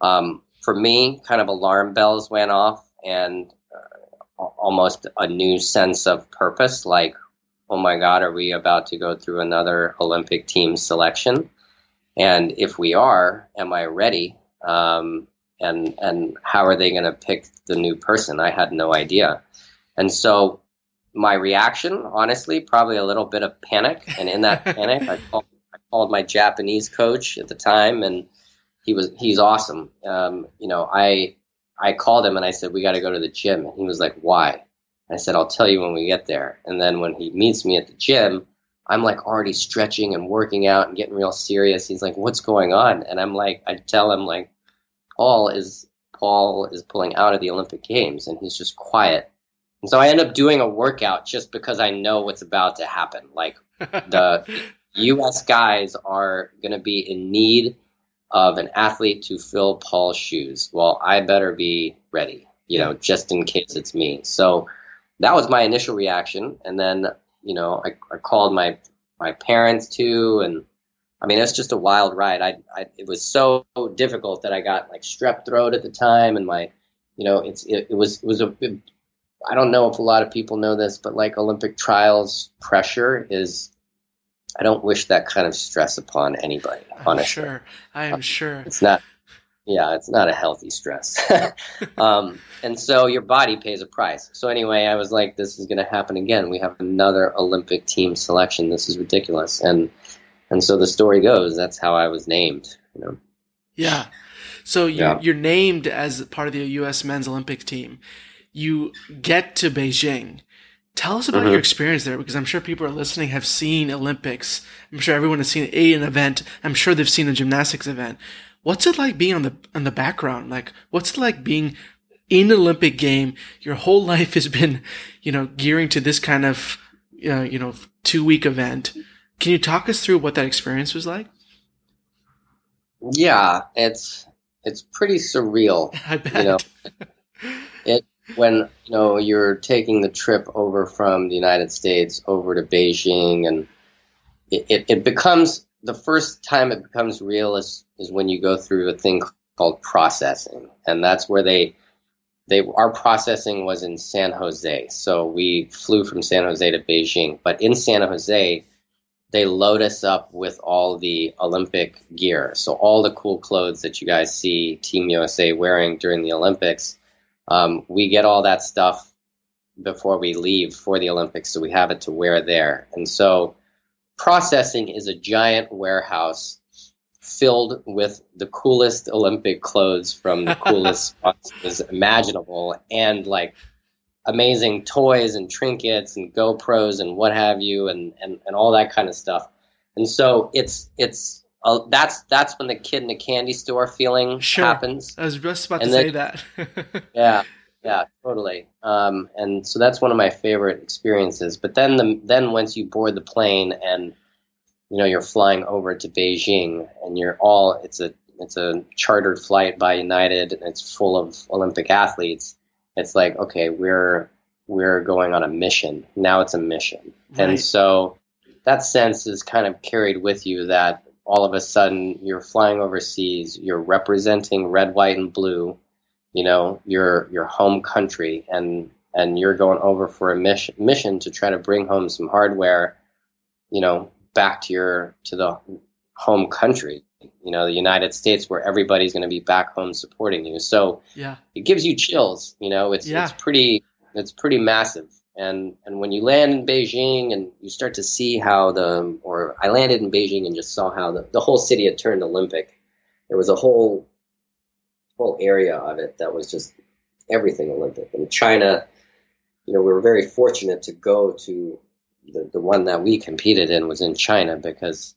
um, for me, kind of alarm bells went off and uh, almost a new sense of purpose. Like, oh my God, are we about to go through another Olympic team selection? And if we are, am I ready? Um, and and how are they going to pick the new person? I had no idea, and so my reaction, honestly, probably a little bit of panic. And in that [LAUGHS] panic, I called, I called my Japanese coach at the time, and he was he's awesome. Um, you know, I I called him and I said we got to go to the gym, and he was like, "Why?" I said, "I'll tell you when we get there." And then when he meets me at the gym, I'm like already stretching and working out and getting real serious. He's like, "What's going on?" And I'm like, I tell him like, Paul is Paul is pulling out of the Olympic Games, and he's just quiet. And so I end up doing a workout just because I know what's about to happen. Like the [LAUGHS] U.S. guys are going to be in need of an athlete to fill Paul's shoes. Well, I better be ready, you know, just in case it's me. So that was my initial reaction, and then you know I, I called my my parents too, and I mean it's just a wild ride. I, I it was so difficult that I got like strep throat at the time, and my you know it's it, it was it was a it, I don't know if a lot of people know this, but like Olympic trials pressure is I don't wish that kind of stress upon anybody. I'm sure. I am sure. it's not. Yeah, it's not a healthy stress. [LAUGHS] um, and so your body pays a price. So anyway, I was like, this is going to happen again. We have another Olympic team selection. This is ridiculous. And and so the story goes, that's how I was named. You know. Yeah. So you, Yeah. you're named as part of the U.S. men's Olympic team. You get to Beijing. Tell us about Mhm. your experience there, because I'm sure people are listening have seen Olympics. I'm sure everyone has seen a an event. I'm sure they've seen a gymnastics event. What's it like being on the on the background? Like, what's it like being in an Olympic game? Your whole [LAUGHS] life has been, you know, gearing to this kind of, uh, you know, two week event. Can you talk us through what that experience was like? Yeah, it's it's pretty surreal. [LAUGHS] I bet. You know, [LAUGHS] it when you know you're taking the trip over from the United States over to Beijing, and it, it, it becomes the first time it becomes real is is when you go through a thing called processing, and that's where they they our processing was in San Jose, so we flew from San Jose to Beijing, but in San Jose. They load us up with all the Olympic gear. So, all the cool clothes that you guys see Team USA wearing during the Olympics, um, we get all that stuff before we leave for the Olympics, so we have it to wear there. And so, processing is a giant warehouse filled with the coolest Olympic clothes from the [LAUGHS] coolest sponsors imaginable, and like amazing toys and trinkets and GoPros and what have you, and and, and all that kind of stuff. And so it's it's uh, that's that's when the kid in the candy store feeling Sure. happens. I was just about And to then- say that. [LAUGHS] Yeah, yeah, totally. Um, and so that's one of my favorite experiences. But then the then once you board the plane and you know you're flying over to Beijing and you're all it's a it's a chartered flight by United and it's full of Olympic athletes. It's like okay, we're we're going on a mission. Now it's a mission. Right. And so that sense is kind of carried with you that all of a sudden you're flying overseas, you're representing red, white, and blue, you know, your your home country, and and you're going over for a mission mission to try to bring home some hardware, you know, back to your to the home country, you know, the United States, where everybody's going to be back home supporting you. So yeah. it gives you chills. You know, it's Yeah. it's pretty it's pretty massive. And and when you land in Beijing and you start to see how the or I landed in Beijing and just saw how the, the whole city had turned Olympic. There was a whole whole area of it that was just everything Olympic. And China, you know, we were very fortunate to go to the, the one that we competed in was in China because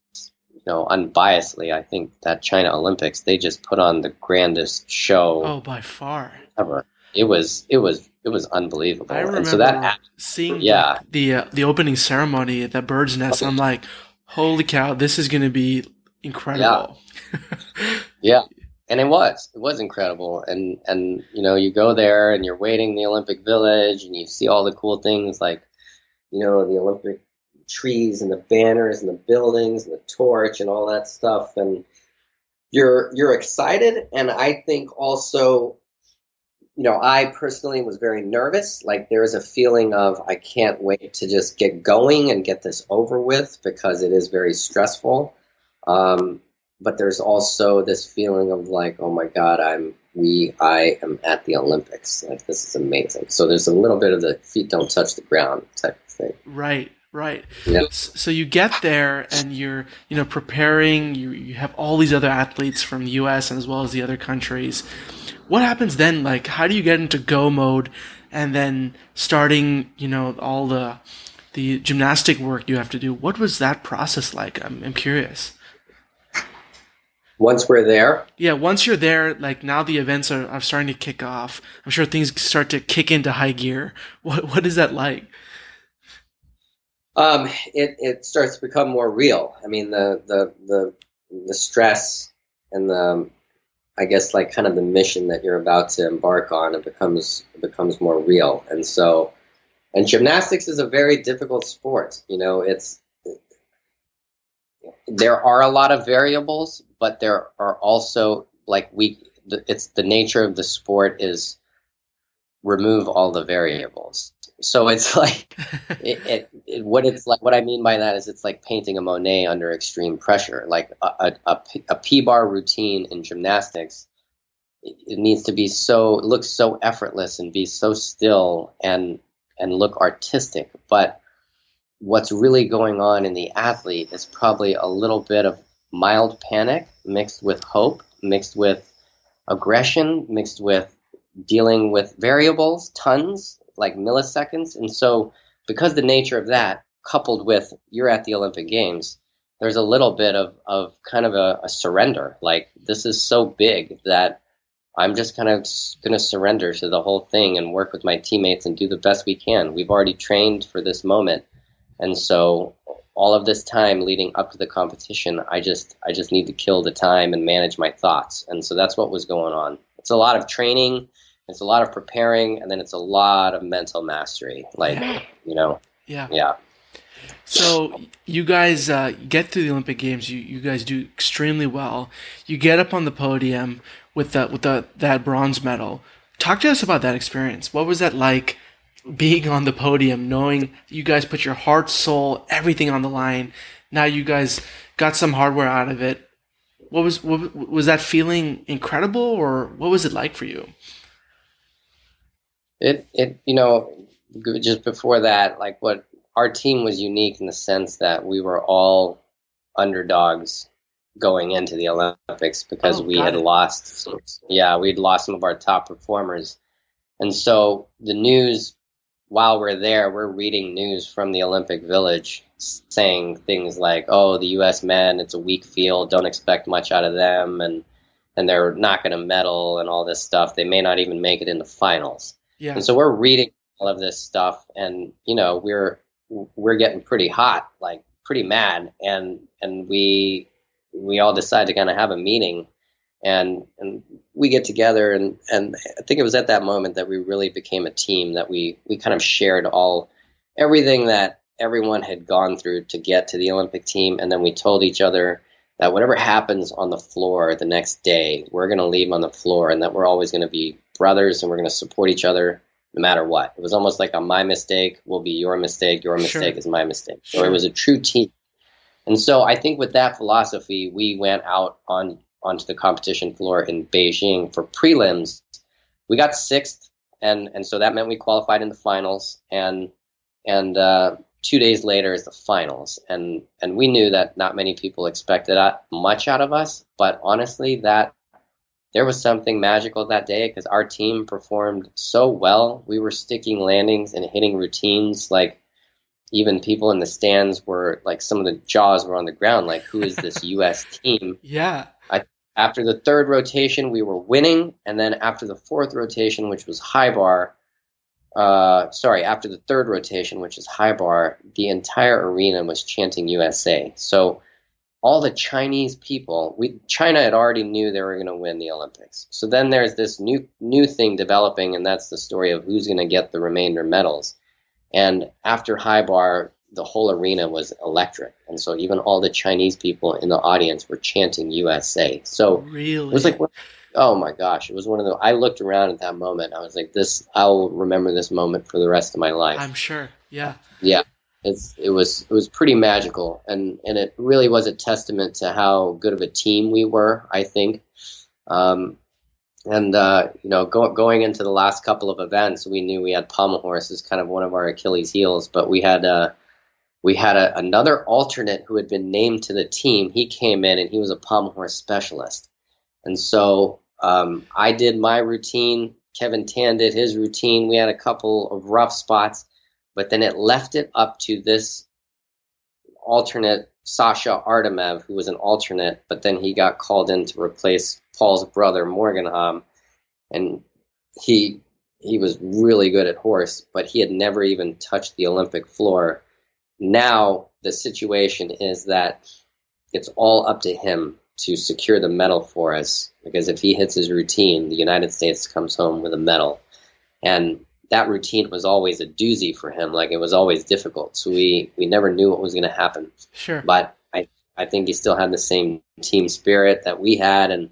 you know, unbiasedly, I think that China Olympics they just put on the grandest show Oh, by far. ever. It was it was it was unbelievable. I remember and so that seeing yeah. the uh, the opening ceremony at the Bird's Nest. I'm like, holy cow, this is going to be incredible. yeah, [LAUGHS] and it was it was incredible. And and you know you go there and you're waiting in the Olympic Village and you see all the cool things like you know the Olympic trees and the banners and the buildings and the torch and all that stuff and you're you're excited and I think also you know, I personally was very nervous. Like there was a feeling of I can't wait to just get going and get this over with because it is very stressful. Um, but there's also this feeling of like, oh my God, I'm we I am at the Olympics. Like this is amazing. So there's a little bit of the feet don't touch the ground type of thing. Right. Right. Yep. So you get there and you're, you know, preparing. You you have all these other athletes from the U.S. and as well as the other countries. What happens then? Like, how do you get into go mode, and then starting, you know, all the the gymnastic work you have to do? What was that process like? I'm, I'm curious. Once we're there, Yeah, once you're there, like now the events are, are starting to kick off. I'm sure things start to kick into high gear. [LAUGHS] What what is that like? um, it it starts to become more real. I mean, the the the the stress and the I guess like kind of the mission that you're about to embark on it becomes it becomes more real. And so and gymnastics is a very difficult sport. You know, it's there are a lot of variables, but there are also like we it's the nature of the sport is remove all the variables. So it's [LAUGHS] like [LAUGHS] it, it, it, what it's like. What I mean by that is it's like painting a Monet under extreme pressure. Like a, a, a, P- bar routine in gymnastics, it, it needs to be so look so effortless and be so still and and look artistic. But what's really going on in the athlete is probably a little bit of mild panic mixed with hope, mixed with aggression, mixed with dealing with variables, tons, like milliseconds. And so, because the nature of that, coupled with you're at the Olympic Games, there's a little bit of, of kind of a, a surrender. Like, this is so big that I'm just kind of going to surrender to the whole thing and work with my teammates and do the best we can. We've already trained for this moment. And so, all of this time leading up to the competition, I just I just need to kill the time and manage my thoughts. And so that's what was going on. It's a lot of training, it's a lot of preparing, and then it's a lot of mental mastery. Like Yeah. you know, Yeah. yeah. So you guys uh, get through the Olympic Games. You you guys do extremely well. You get up on the podium with the with the that bronze medal. Talk to us about that experience. What was that like? Being on the podium, knowing you guys put your heart, soul, everything on the line. Now you guys got some hardware out of it. What was what, was that feeling incredible, or what was it like for you? It it you know just before that, like what our team was unique in the sense that we were all underdogs going into the Olympics because Oh, we had it. lost. Yeah, we'd lost some of our top performers, and so the news while we're there, we're reading news from the Olympic Village saying things like, "Oh, the U.S. men, it's a weak field. Don't expect much out of them," and and they're not going to medal and all this stuff. They may not even make it in the finals. Yeah, And so we're reading all of this stuff, and you know we're we're getting pretty hot, like pretty mad, and and we we all decide to kind of have a meeting, and and we get together, and and I think it was at that moment that we really became a team that we we kind of shared all everything that everyone had gone through to get to the Olympic team, and then we told each other that whatever happens on the floor the next day, we're going to leave on the floor, and that we're always going to be brothers, and we're going to support each other no matter what. It was almost like a my mistake will be your mistake, your Sure. mistake is my mistake. So Sure. it was a true team. And so I think with that philosophy, we went out on onto the competition floor in Beijing for prelims. We got sixth, and and so that meant we qualified in the finals. And and uh, two days later is the finals, and and we knew that not many people expected much out of us. But honestly, that there was something magical that day because our team performed so well. We were sticking landings and hitting routines like even people in the stands were like some of the jaws were on the ground like who is this [LAUGHS] US team? yeah, After the third rotation we were winning and then after the fourth rotation which was high bar uh, sorry, after the third rotation, which is high bar, the entire arena was chanting USA. So all the Chinese people, we China had already knew they were going to win the Olympics. So then there's this new new thing developing, and that's the story of who's going to get the remainder medals. And after high bar, the whole arena was electric, and so even all the Chinese people in the audience were chanting USA. So really. it was like, oh my gosh, it was one of the. I looked around at that moment. I was like, this. I'll remember this moment for the rest of my life. I'm sure. Yeah. Yeah, it's it was it was pretty magical, and and it really was a testament to how good of a team we were. I think, um, and uh, you know, go, going into the last couple of events, we knew we had pommel horse as kind of one of our Achilles' heels, but we had uh, we had a, another alternate who had been named to the team. He came in and he was a pommel horse specialist, and so um, I did my routine. Kevin Tan did his routine. We had a couple of rough spots, but then it left it up to this alternate Sasha Artemev, who was an alternate, but then he got called in to replace Paul's brother Morgan Hamm, and he he was really good at horse, but he had never even touched the Olympic floor. Now the situation is that it's all up to him to secure the medal for us because if he hits his routine, the United States comes home with a medal. And that routine was always a doozy for him. Like it was always difficult. So we, we never knew what was going to happen. Sure. But I, I think he still had the same team spirit that we had. And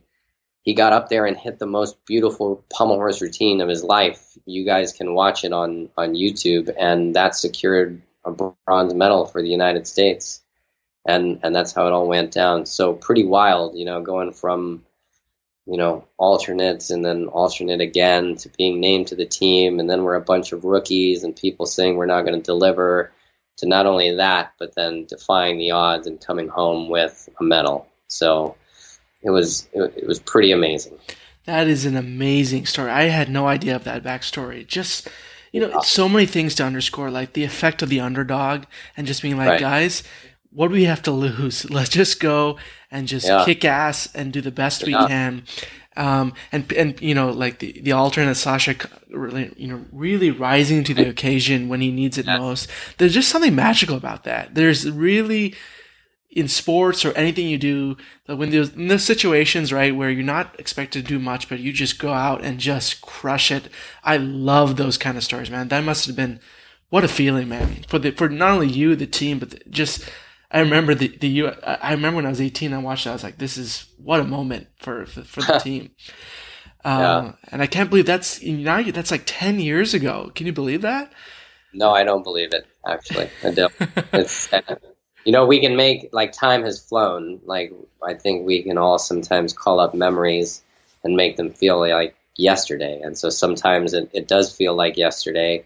he got up there and hit the most beautiful pommel horse routine of his life. You guys can watch it on, on YouTube. And that secured a bronze medal for the United States. And, and that's how it all went down. So pretty wild, you know, going from you know, alternates and then alternate again to being named to the team. And then we're a bunch of rookies and people saying we're not going to deliver to not only that, but then defying the odds and coming home with a medal. So it was, it, it was pretty amazing. That is an amazing story. I had no idea of that backstory. Just, you know, so many things to underscore, like the effect of the underdog and just being like, right. guys, what do we have to lose? [LAUGHS] Let's just go and just yeah. kick ass and do the best we can. Um, and and you know, like the the alternate Sasha, really, you know, really rising to the occasion when he needs it yeah. most. There's just something magical about that. There's really in sports or anything you do, when there's in those situations, right, where you're not expected to do much, but you just go out and just crush it. I love those kind of stories, man. That must have been what a feeling, man, for the for not only you, the team, but just I remember the the U. I remember when I was 18, I watched it. I was like, "This is what a moment for for, for the [LAUGHS] team." Um, yeah. And I can't believe that's now that's like 10 years ago. Can you believe that? No, I don't believe it. Actually, I don't. [LAUGHS] you know, we can make like time has flown. Like I think we can all sometimes call up memories and make them feel like yesterday. And so sometimes it, it does feel like yesterday.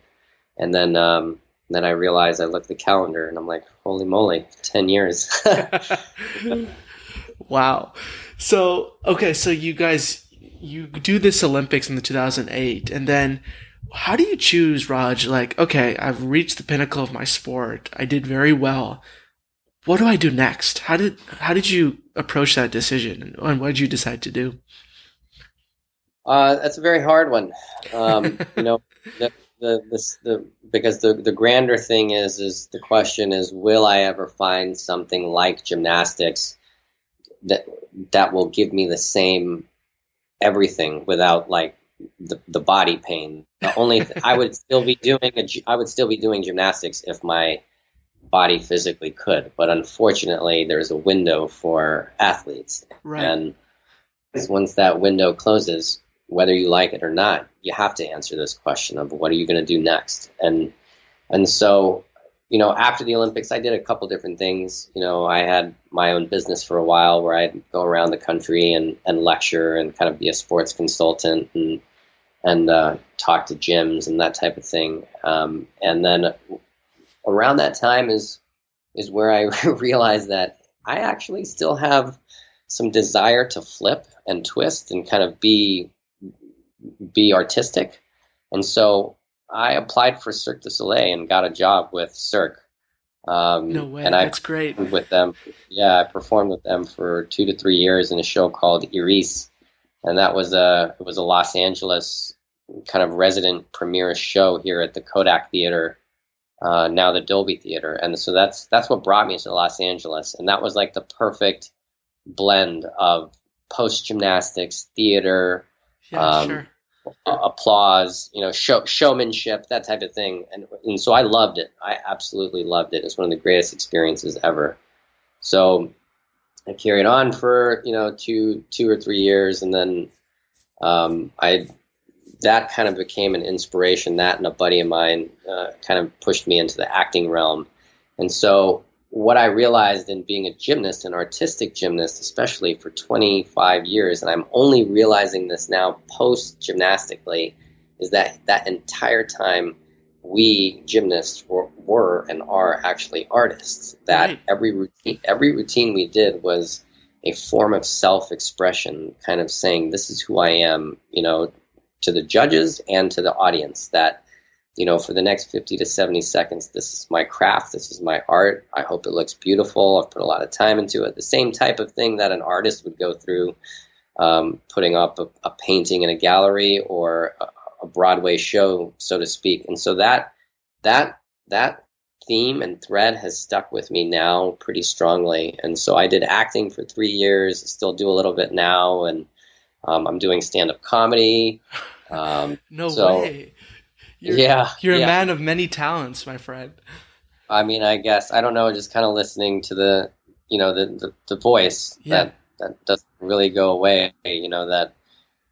And then um, then I realized I looked at the calendar and I'm like, holy moly, 10 years. [LAUGHS] wow. So, okay, so you guys, you do this Olympics in the 2008, and then how do you choose, Raj? Like, okay, I've reached the pinnacle of my sport. I did very well. What do I do next? How did how did you approach that decision, and what did you decide to do? Uh, that's a very hard one. Um, [LAUGHS] you know, the, the this the because the the grander thing is is the question is will I ever find something like gymnastics that that will give me the same everything without like the, the body pain. The only th- I would still be doing a, I would still be doing gymnastics if my body physically could, but unfortunately there's a window for athletes. Right. And once that window closes, whether you like it or not, you have to answer this question of what are you going to do next? And and so, you know, after the Olympics, I did a couple different things. You know, I had my own business for a while where I'd go around the country and, and lecture and kind of be a sports consultant and and uh, talk to gyms and that type of thing. Um, and then around that time is is where I [LAUGHS] realized that I actually still have some desire to flip and twist and kind of be be artistic. And so I applied for Cirque du Soleil and got a job with Cirque. Um, no way, and I that's great. With them, yeah, I performed with them for two to three years in a show called Iris, and that was a it was a Los Angeles kind of resident premiere show here at the Kodak Theater, uh, now the Dolby Theater, and so that's that's what brought me to Los Angeles, and that was like the perfect blend of post gymnastics, theater, yeah, um, sure. applause, you know, show, showmanship, that type of thing. And, and so I loved it. I absolutely loved it. It's one of the greatest experiences ever. So I carried on for, you know, two, two or three years. And then um, I, that kind of became an inspiration. That and a buddy of mine uh, kind of pushed me into the acting realm. And so what I realized in being a gymnast, an artistic gymnast, especially for 25 years, and I'm only realizing this now post gymnastically, is that that entire time we gymnasts were, were, and are actually artists. That right. every routine, every routine we did was a form of self-expression, kind of saying, "This is who I am," you know, to the judges and to the audience. That you know, for the next 50 to 70 seconds, this is my craft, this is my art. I hope it looks beautiful. I've put a lot of time into it. The same type of thing that an artist would go through um, putting up a, a, painting in a gallery or a, a, Broadway show, so to speak. And so that that that theme and thread has stuck with me now pretty strongly. And so I did acting for three years, still do a little bit now, and um, I'm doing stand up comedy. Um, [LAUGHS] no so, way. You're, yeah, you're yeah. a man of many talents, my friend. I mean, I guess I don't know. Just kind of listening to the, you know, the the, the voice yeah. that that doesn't really go away. You know that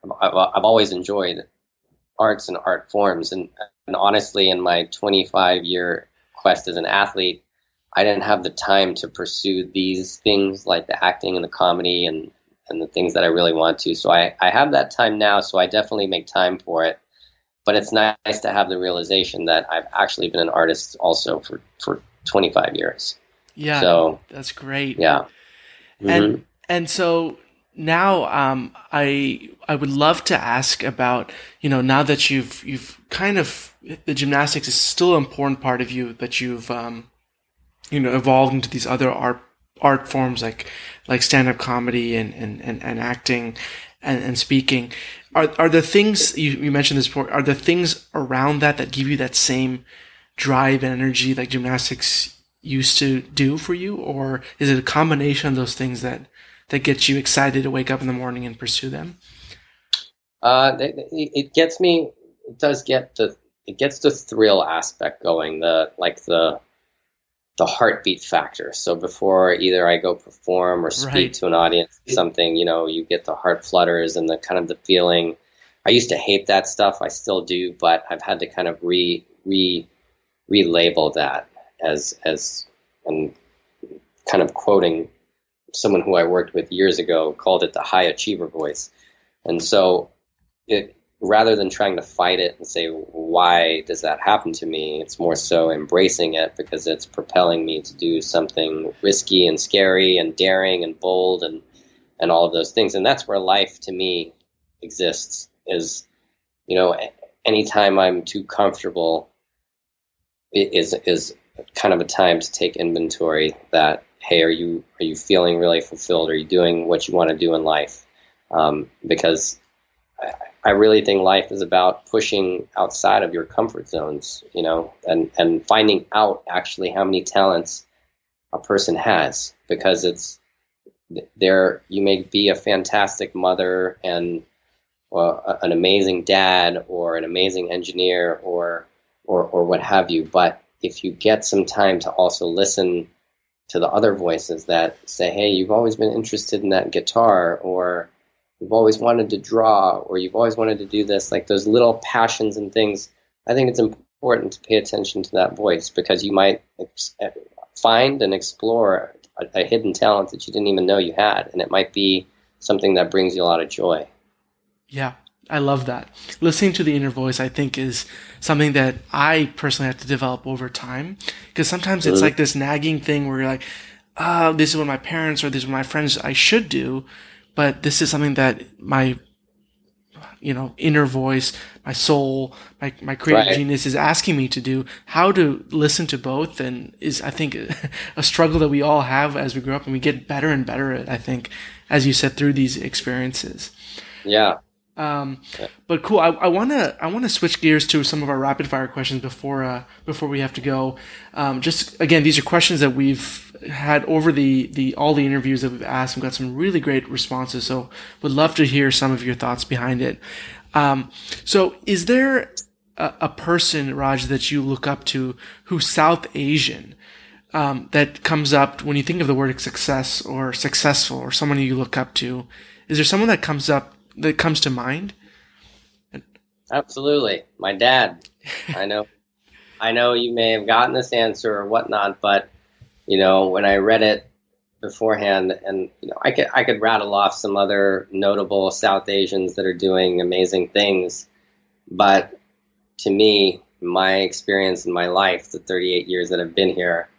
I've, I've always enjoyed arts and art forms, and and honestly, in my 25 year quest as an athlete, I didn't have the time to pursue these things like the acting and the comedy and and the things that I really want to. So I I have that time now. So I definitely make time for it but it's nice to have the realization that I've actually been an artist also for, for 25 years. Yeah. So that's great. Yeah. Mm-hmm. And, and so now, um, I, I would love to ask about, you know, now that you've, you've kind of, the gymnastics is still an important part of you, that you've, um, you know, evolved into these other art, art forms like, like stand-up comedy and, and, and, and acting and, and speaking are are the things you, you mentioned this before? Are the things around that that give you that same drive and energy like gymnastics used to do for you, or is it a combination of those things that that gets you excited to wake up in the morning and pursue them? Uh, it, it gets me. It does get the it gets the thrill aspect going. The like the the heartbeat factor. So before either I go perform or speak right. to an audience, something, you know, you get the heart flutters and the kind of the feeling. I used to hate that stuff. I still do, but I've had to kind of re re relabel that as as and kind of quoting someone who I worked with years ago called it the high achiever voice. And so it rather than trying to fight it and say, why does that happen to me? It's more so embracing it because it's propelling me to do something risky and scary and daring and bold and, and all of those things. And that's where life to me exists is, you know, anytime I'm too comfortable is, is kind of a time to take inventory that, hey, are you, are you feeling really fulfilled? Are you doing what you want to do in life? Um, because I really think life is about pushing outside of your comfort zones, you know, and, and finding out actually how many talents a person has because it's there. You may be a fantastic mother and well, an amazing dad or an amazing engineer or, or, or what have you. But if you get some time to also listen to the other voices that say, Hey, you've always been interested in that guitar or, you've always wanted to draw or you've always wanted to do this, like those little passions and things, I think it's important to pay attention to that voice because you might ex- find and explore a, a hidden talent that you didn't even know you had. And it might be something that brings you a lot of joy. Yeah, I love that. Listening to the inner voice, I think, is something that I personally have to develop over time. Because sometimes it's mm-hmm. like this nagging thing where you're like, oh, this is what my parents or this is what my friends I should do but this is something that my you know inner voice my soul my, my creative right. genius is asking me to do how to listen to both and is i think [LAUGHS] a struggle that we all have as we grow up and we get better and better at i think as you said through these experiences yeah um, but cool. I want to I want to switch gears to some of our rapid fire questions before uh, before we have to go. Um, just again, these are questions that we've had over the the all the interviews that we've asked and got some really great responses. So would love to hear some of your thoughts behind it. Um, so is there a, a, person, Raj, that you look up to who's South Asian? Um, that comes up when you think of the word success or successful or someone you look up to. Is there someone that comes up that comes to mind? Absolutely, my dad. I know, I know you may have gotten this answer or whatnot, but you know, when I read it beforehand, and you know, I could I could rattle off some other notable South Asians that are doing amazing things, but to me, my experience in my life, the 38 years that I've been here,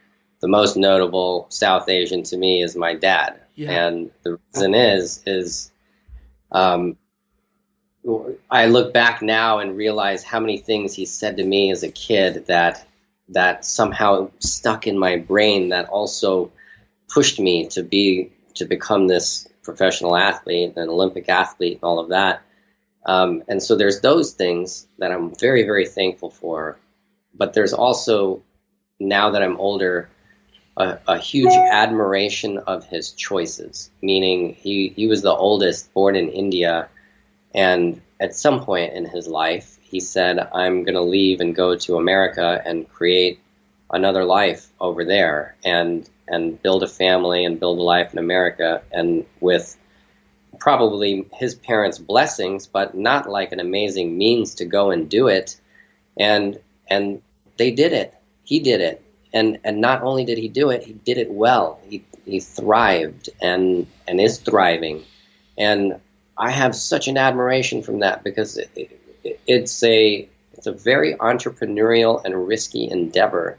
the most notable South Asian to me is my dad, yeah. and the reason is is um, I look back now and realize how many things he said to me as a kid that that somehow stuck in my brain that also pushed me to be to become this professional athlete, an Olympic athlete, and all of that. Um, and so there's those things that I'm very, very thankful for. But there's also, now that I'm older, a, a, huge admiration of his choices. Meaning, he, he was the oldest born in India. And at some point in his life, he said, I'm going to leave and go to America and create another life over there and, and build a family and build a life in America. And with probably his parents' blessings, but not like an amazing means to go and do it. And and they did it. He did it. And and not only did he do it, he did it well. He he thrived and and is thriving. And I have such an admiration from that because it, it, it's a it's a very entrepreneurial and risky endeavor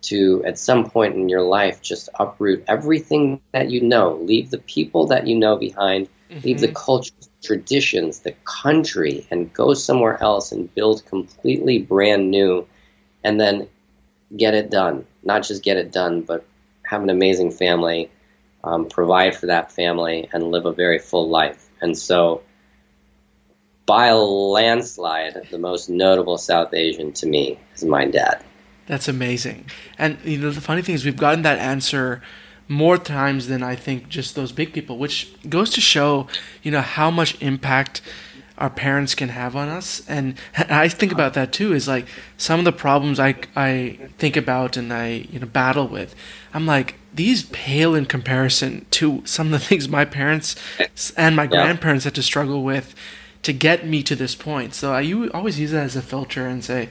to at some point in your life just uproot everything that you know, leave the people that you know behind, mm-hmm. leave the mm-hmm. culture, traditions, the country, and go somewhere else and build completely brand new, and then get it done. Not just get it done, but have an amazing family, um, provide for that family, and live a very full life. And so, by a landslide, the most notable South Asian to me is my dad. That's amazing. And you know the funny thing is we've gotten that answer more times than I think just those big people, which goes to show, you know, how much impact our parents can have on us. And I think about that too. Is like some of the problems I I think about and I you know battle with. I'm like these pale in comparison to some of the things my parents and my yeah. grandparents had to struggle with to get me to this point. So I always use that as a filter and say,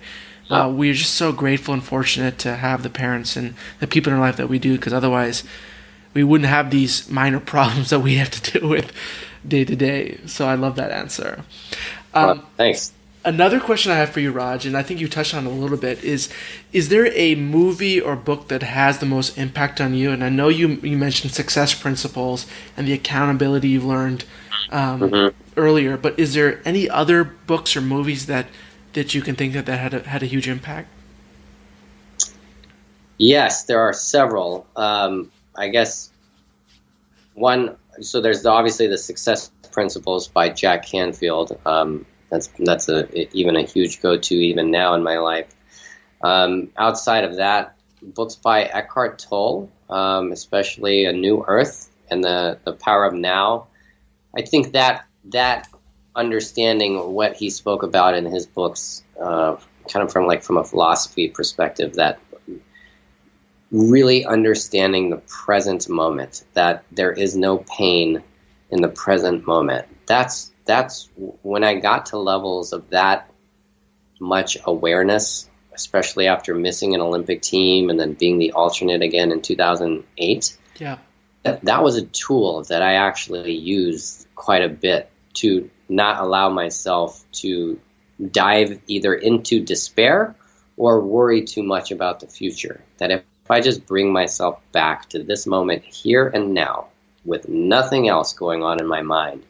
uh, we're just so grateful and fortunate to have the parents and the people in our life that we do because otherwise we wouldn't have these minor [LAUGHS] problems that we have to deal with day to day. So I love that answer. Um, thanks. Another question I have for you, Raj, and I think you touched on it a little bit, is is there a movie or book that has the most impact on you? And I know you you mentioned success principles and the accountability you've learned um, mm-hmm. Earlier, but is there any other books or movies that that you can think of that had a, had a huge impact? Yes, there are several. Um, I guess one. So there's obviously the Success Principles by Jack Canfield. Um, that's that's a even a huge go-to even now in my life. Um, outside of that, books by Eckhart Tolle, um, especially A New Earth and the the Power of Now. I think that that understanding what he spoke about in his books, uh, kind of from like from a philosophy perspective, that really understanding the present moment, that there is no pain in the present moment. That's that's when I got to levels of that much awareness, especially after missing an Olympic team and then being the alternate again in 2008. Yeah. That, that was a tool that I actually used quite a bit to not allow myself to dive either into despair or worry too much about the future. That if I just bring myself back to this moment here and now with nothing else going on in my mind,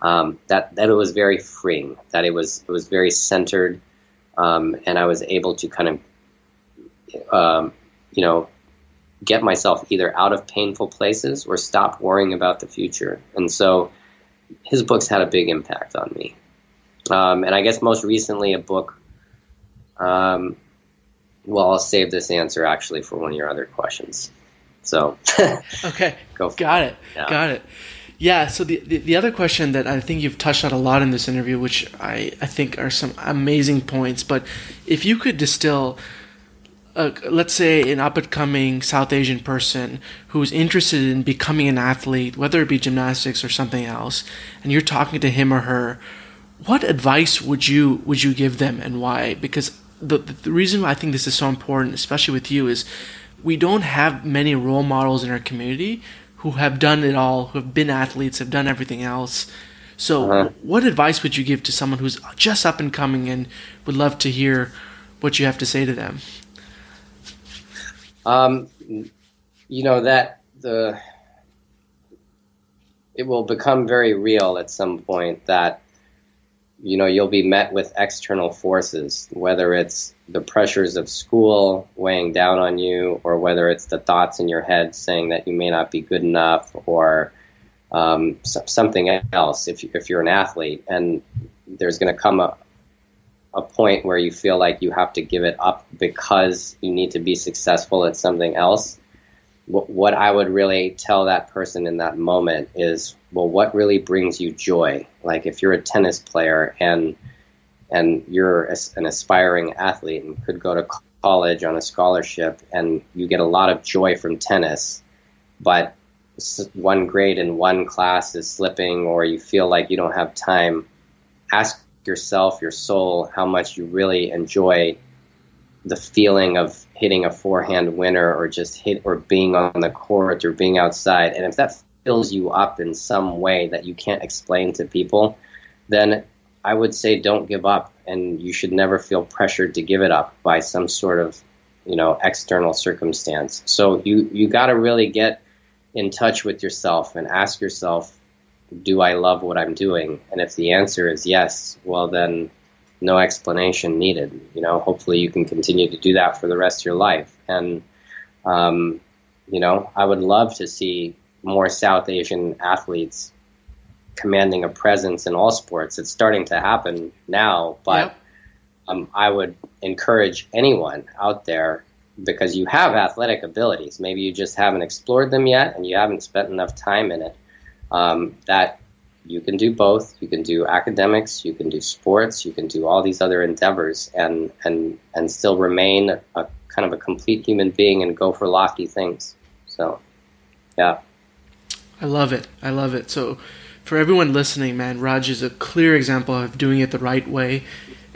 um, that that it was very freeing. That it was it was very centered, um, and I was able to kind of, um, you know, get myself either out of painful places or stop worrying about the future. And so, his books had a big impact on me. Um, and I guess most recently, a book. Um, well, I'll save this answer actually for one of your other questions. So, [LAUGHS] okay, go. Got it. Yeah. Got it. Yeah. So the, the, the other question that I think you've touched on a lot in this interview, which I I think are some amazing points, but if you could distill uh, let's say an up and coming South Asian person who's interested in becoming an athlete, whether it be gymnastics or something else, and you're talking to him or her, what advice would you would you give them and why? Because the the reason I think this is so important, especially with you, is we don't have many role models in our community who have done it all, who have been athletes, have done everything else. So, uh-huh. what advice would you give to someone who's just up and coming and would love to hear what you have to say to them? Um, you know that the it will become very real at some point that you know you'll be met with external forces whether it's the pressures of school weighing down on you or whether it's the thoughts in your head saying that you may not be good enough or um, something else if, if you're an athlete. And there's going to come a, a point where you feel like you have to give it up because you need to be successful at something else what I would really tell that person in that moment is, well, what really brings you joy? Like if you're a tennis player and and you're an aspiring athlete and could go to college on a scholarship and you get a lot of joy from tennis, but one grade in one class is slipping or you feel like you don't have time, ask yourself, your soul, how much you really enjoy the feeling of hitting a forehand winner or just hit or being on the court or being outside. And if that fills you up in some way that you can't explain to people, then I would say don't give up and you should never feel pressured to give it up by some sort of, you know, external circumstance. So you you got to really get in touch with yourself and ask yourself, do I love what I'm doing? And if the answer is yes, well then no explanation needed. You know, hopefully you can continue to do that for the rest of your life. And, um, you know, I would love to see more South Asian athletes commanding a presence in all sports. It's starting to happen now, but yep. um, I would encourage anyone out there because you have athletic abilities. Maybe you just haven't explored them yet and you haven't spent enough time in it. Um, that you can do both. You can do academics, you can do sports, you can do all these other endeavors, and and and still remain a kind of a complete human being and go for lofty things. So, yeah. I love it. I love it. So, for everyone listening, man, Raj is a clear example of doing it the right way.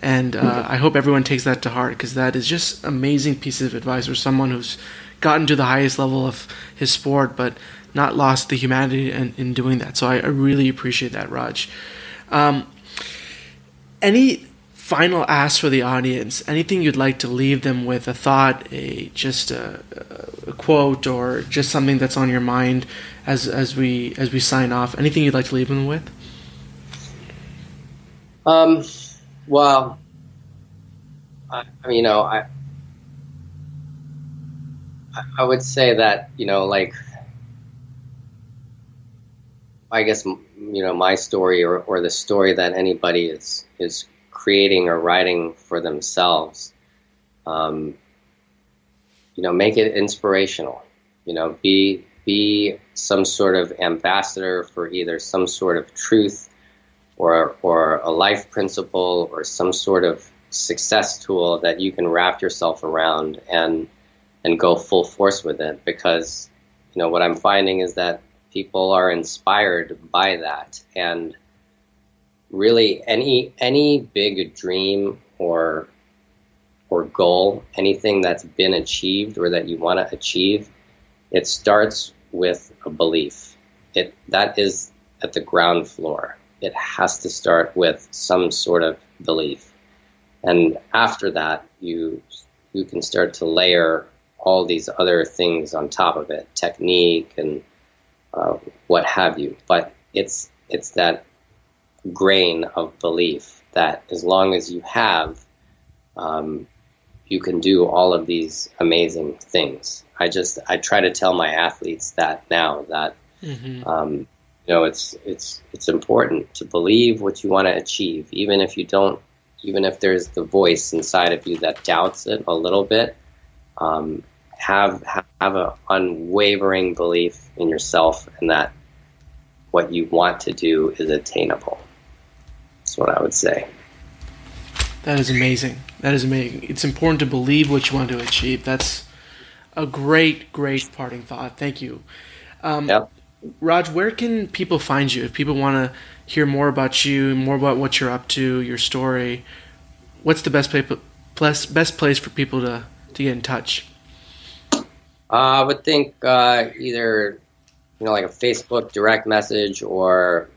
And uh, I hope everyone takes that to heart because that is just amazing piece of advice for someone who's gotten to the highest level of his sport, but not lost the humanity in, in doing that. So I, I really appreciate that, Raj. Um, any final ask for the audience? Anything you'd like to leave them with? A thought, a just a, a quote, or just something that's on your mind as as we as we sign off? Anything you'd like to leave them with? Um. Well, I, you know, I I would say that you know, like I guess you know my story or, or the story that anybody is is creating or writing for themselves. Um, you know, make it inspirational. You know, be be some sort of ambassador for either some sort of truth or or a life principle or some sort of success tool that you can wrap yourself around and and go full force with it because you know what I'm finding is that people are inspired by that. And really any any big dream or or goal anything that's been achieved or that you want to achieve it starts with a belief. It that is at the ground floor. It has to start with some sort of belief. And after that you you can start to layer all these other things on top of it. Technique and uh, what have you. But it's it's that grain of belief that as long as you have, um, you can do all of these amazing things. I just I try to tell my athletes that now that mm-hmm. um, you know it's it's it's important to believe what you want to achieve, even if you don't, even if there's the voice inside of you that doubts it a little bit. Um, have have an unwavering belief in yourself and that what you want to do is attainable. That's what I would say. That is amazing. That is amazing. It's important to believe what you want to achieve. That's a great, great parting thought. Thank you. Um, yep. Raj, where can people find you if people want to hear more about you, more about what you're up to, your story? What's the best place, best place for people to, to get in touch? Uh, I would think uh, either you know like a Facebook direct message or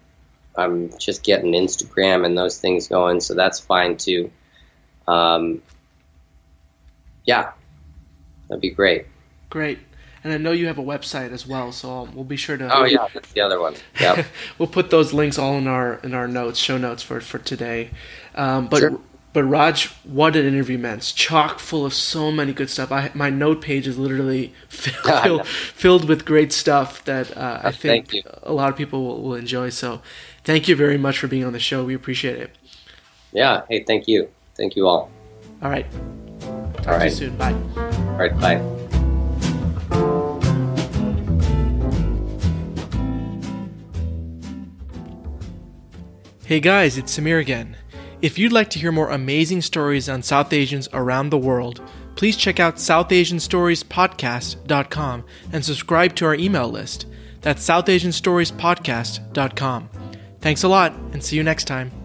I'm just getting Instagram and those things going, so that's fine too. Um, yeah, that'd be great. Great. And I know you have a website as well, so we'll be sure to. Oh yeah, that's the other one. Yeah, [LAUGHS] we'll put those links all in our in our notes, show notes for for today. Um, but Sure. But Raj, what an interview, man! It's chock full of so many good stuff. I my note page is literally [LAUGHS] filled, filled, filled with great stuff that uh, I think a lot of people will, will enjoy. So, thank you very much for being on the show. We appreciate it. yeah. Hey, thank you, thank you all. All right, talk All to you soon. Bye. all right, bye. Hey guys, it's Samir again. If you'd like to hear more amazing stories on South Asians around the world, please check out SouthAsianStoriesPodcast.com and subscribe to our email list. That's SouthAsianStoriesPodcast.com. Thanks a lot, and see you next time.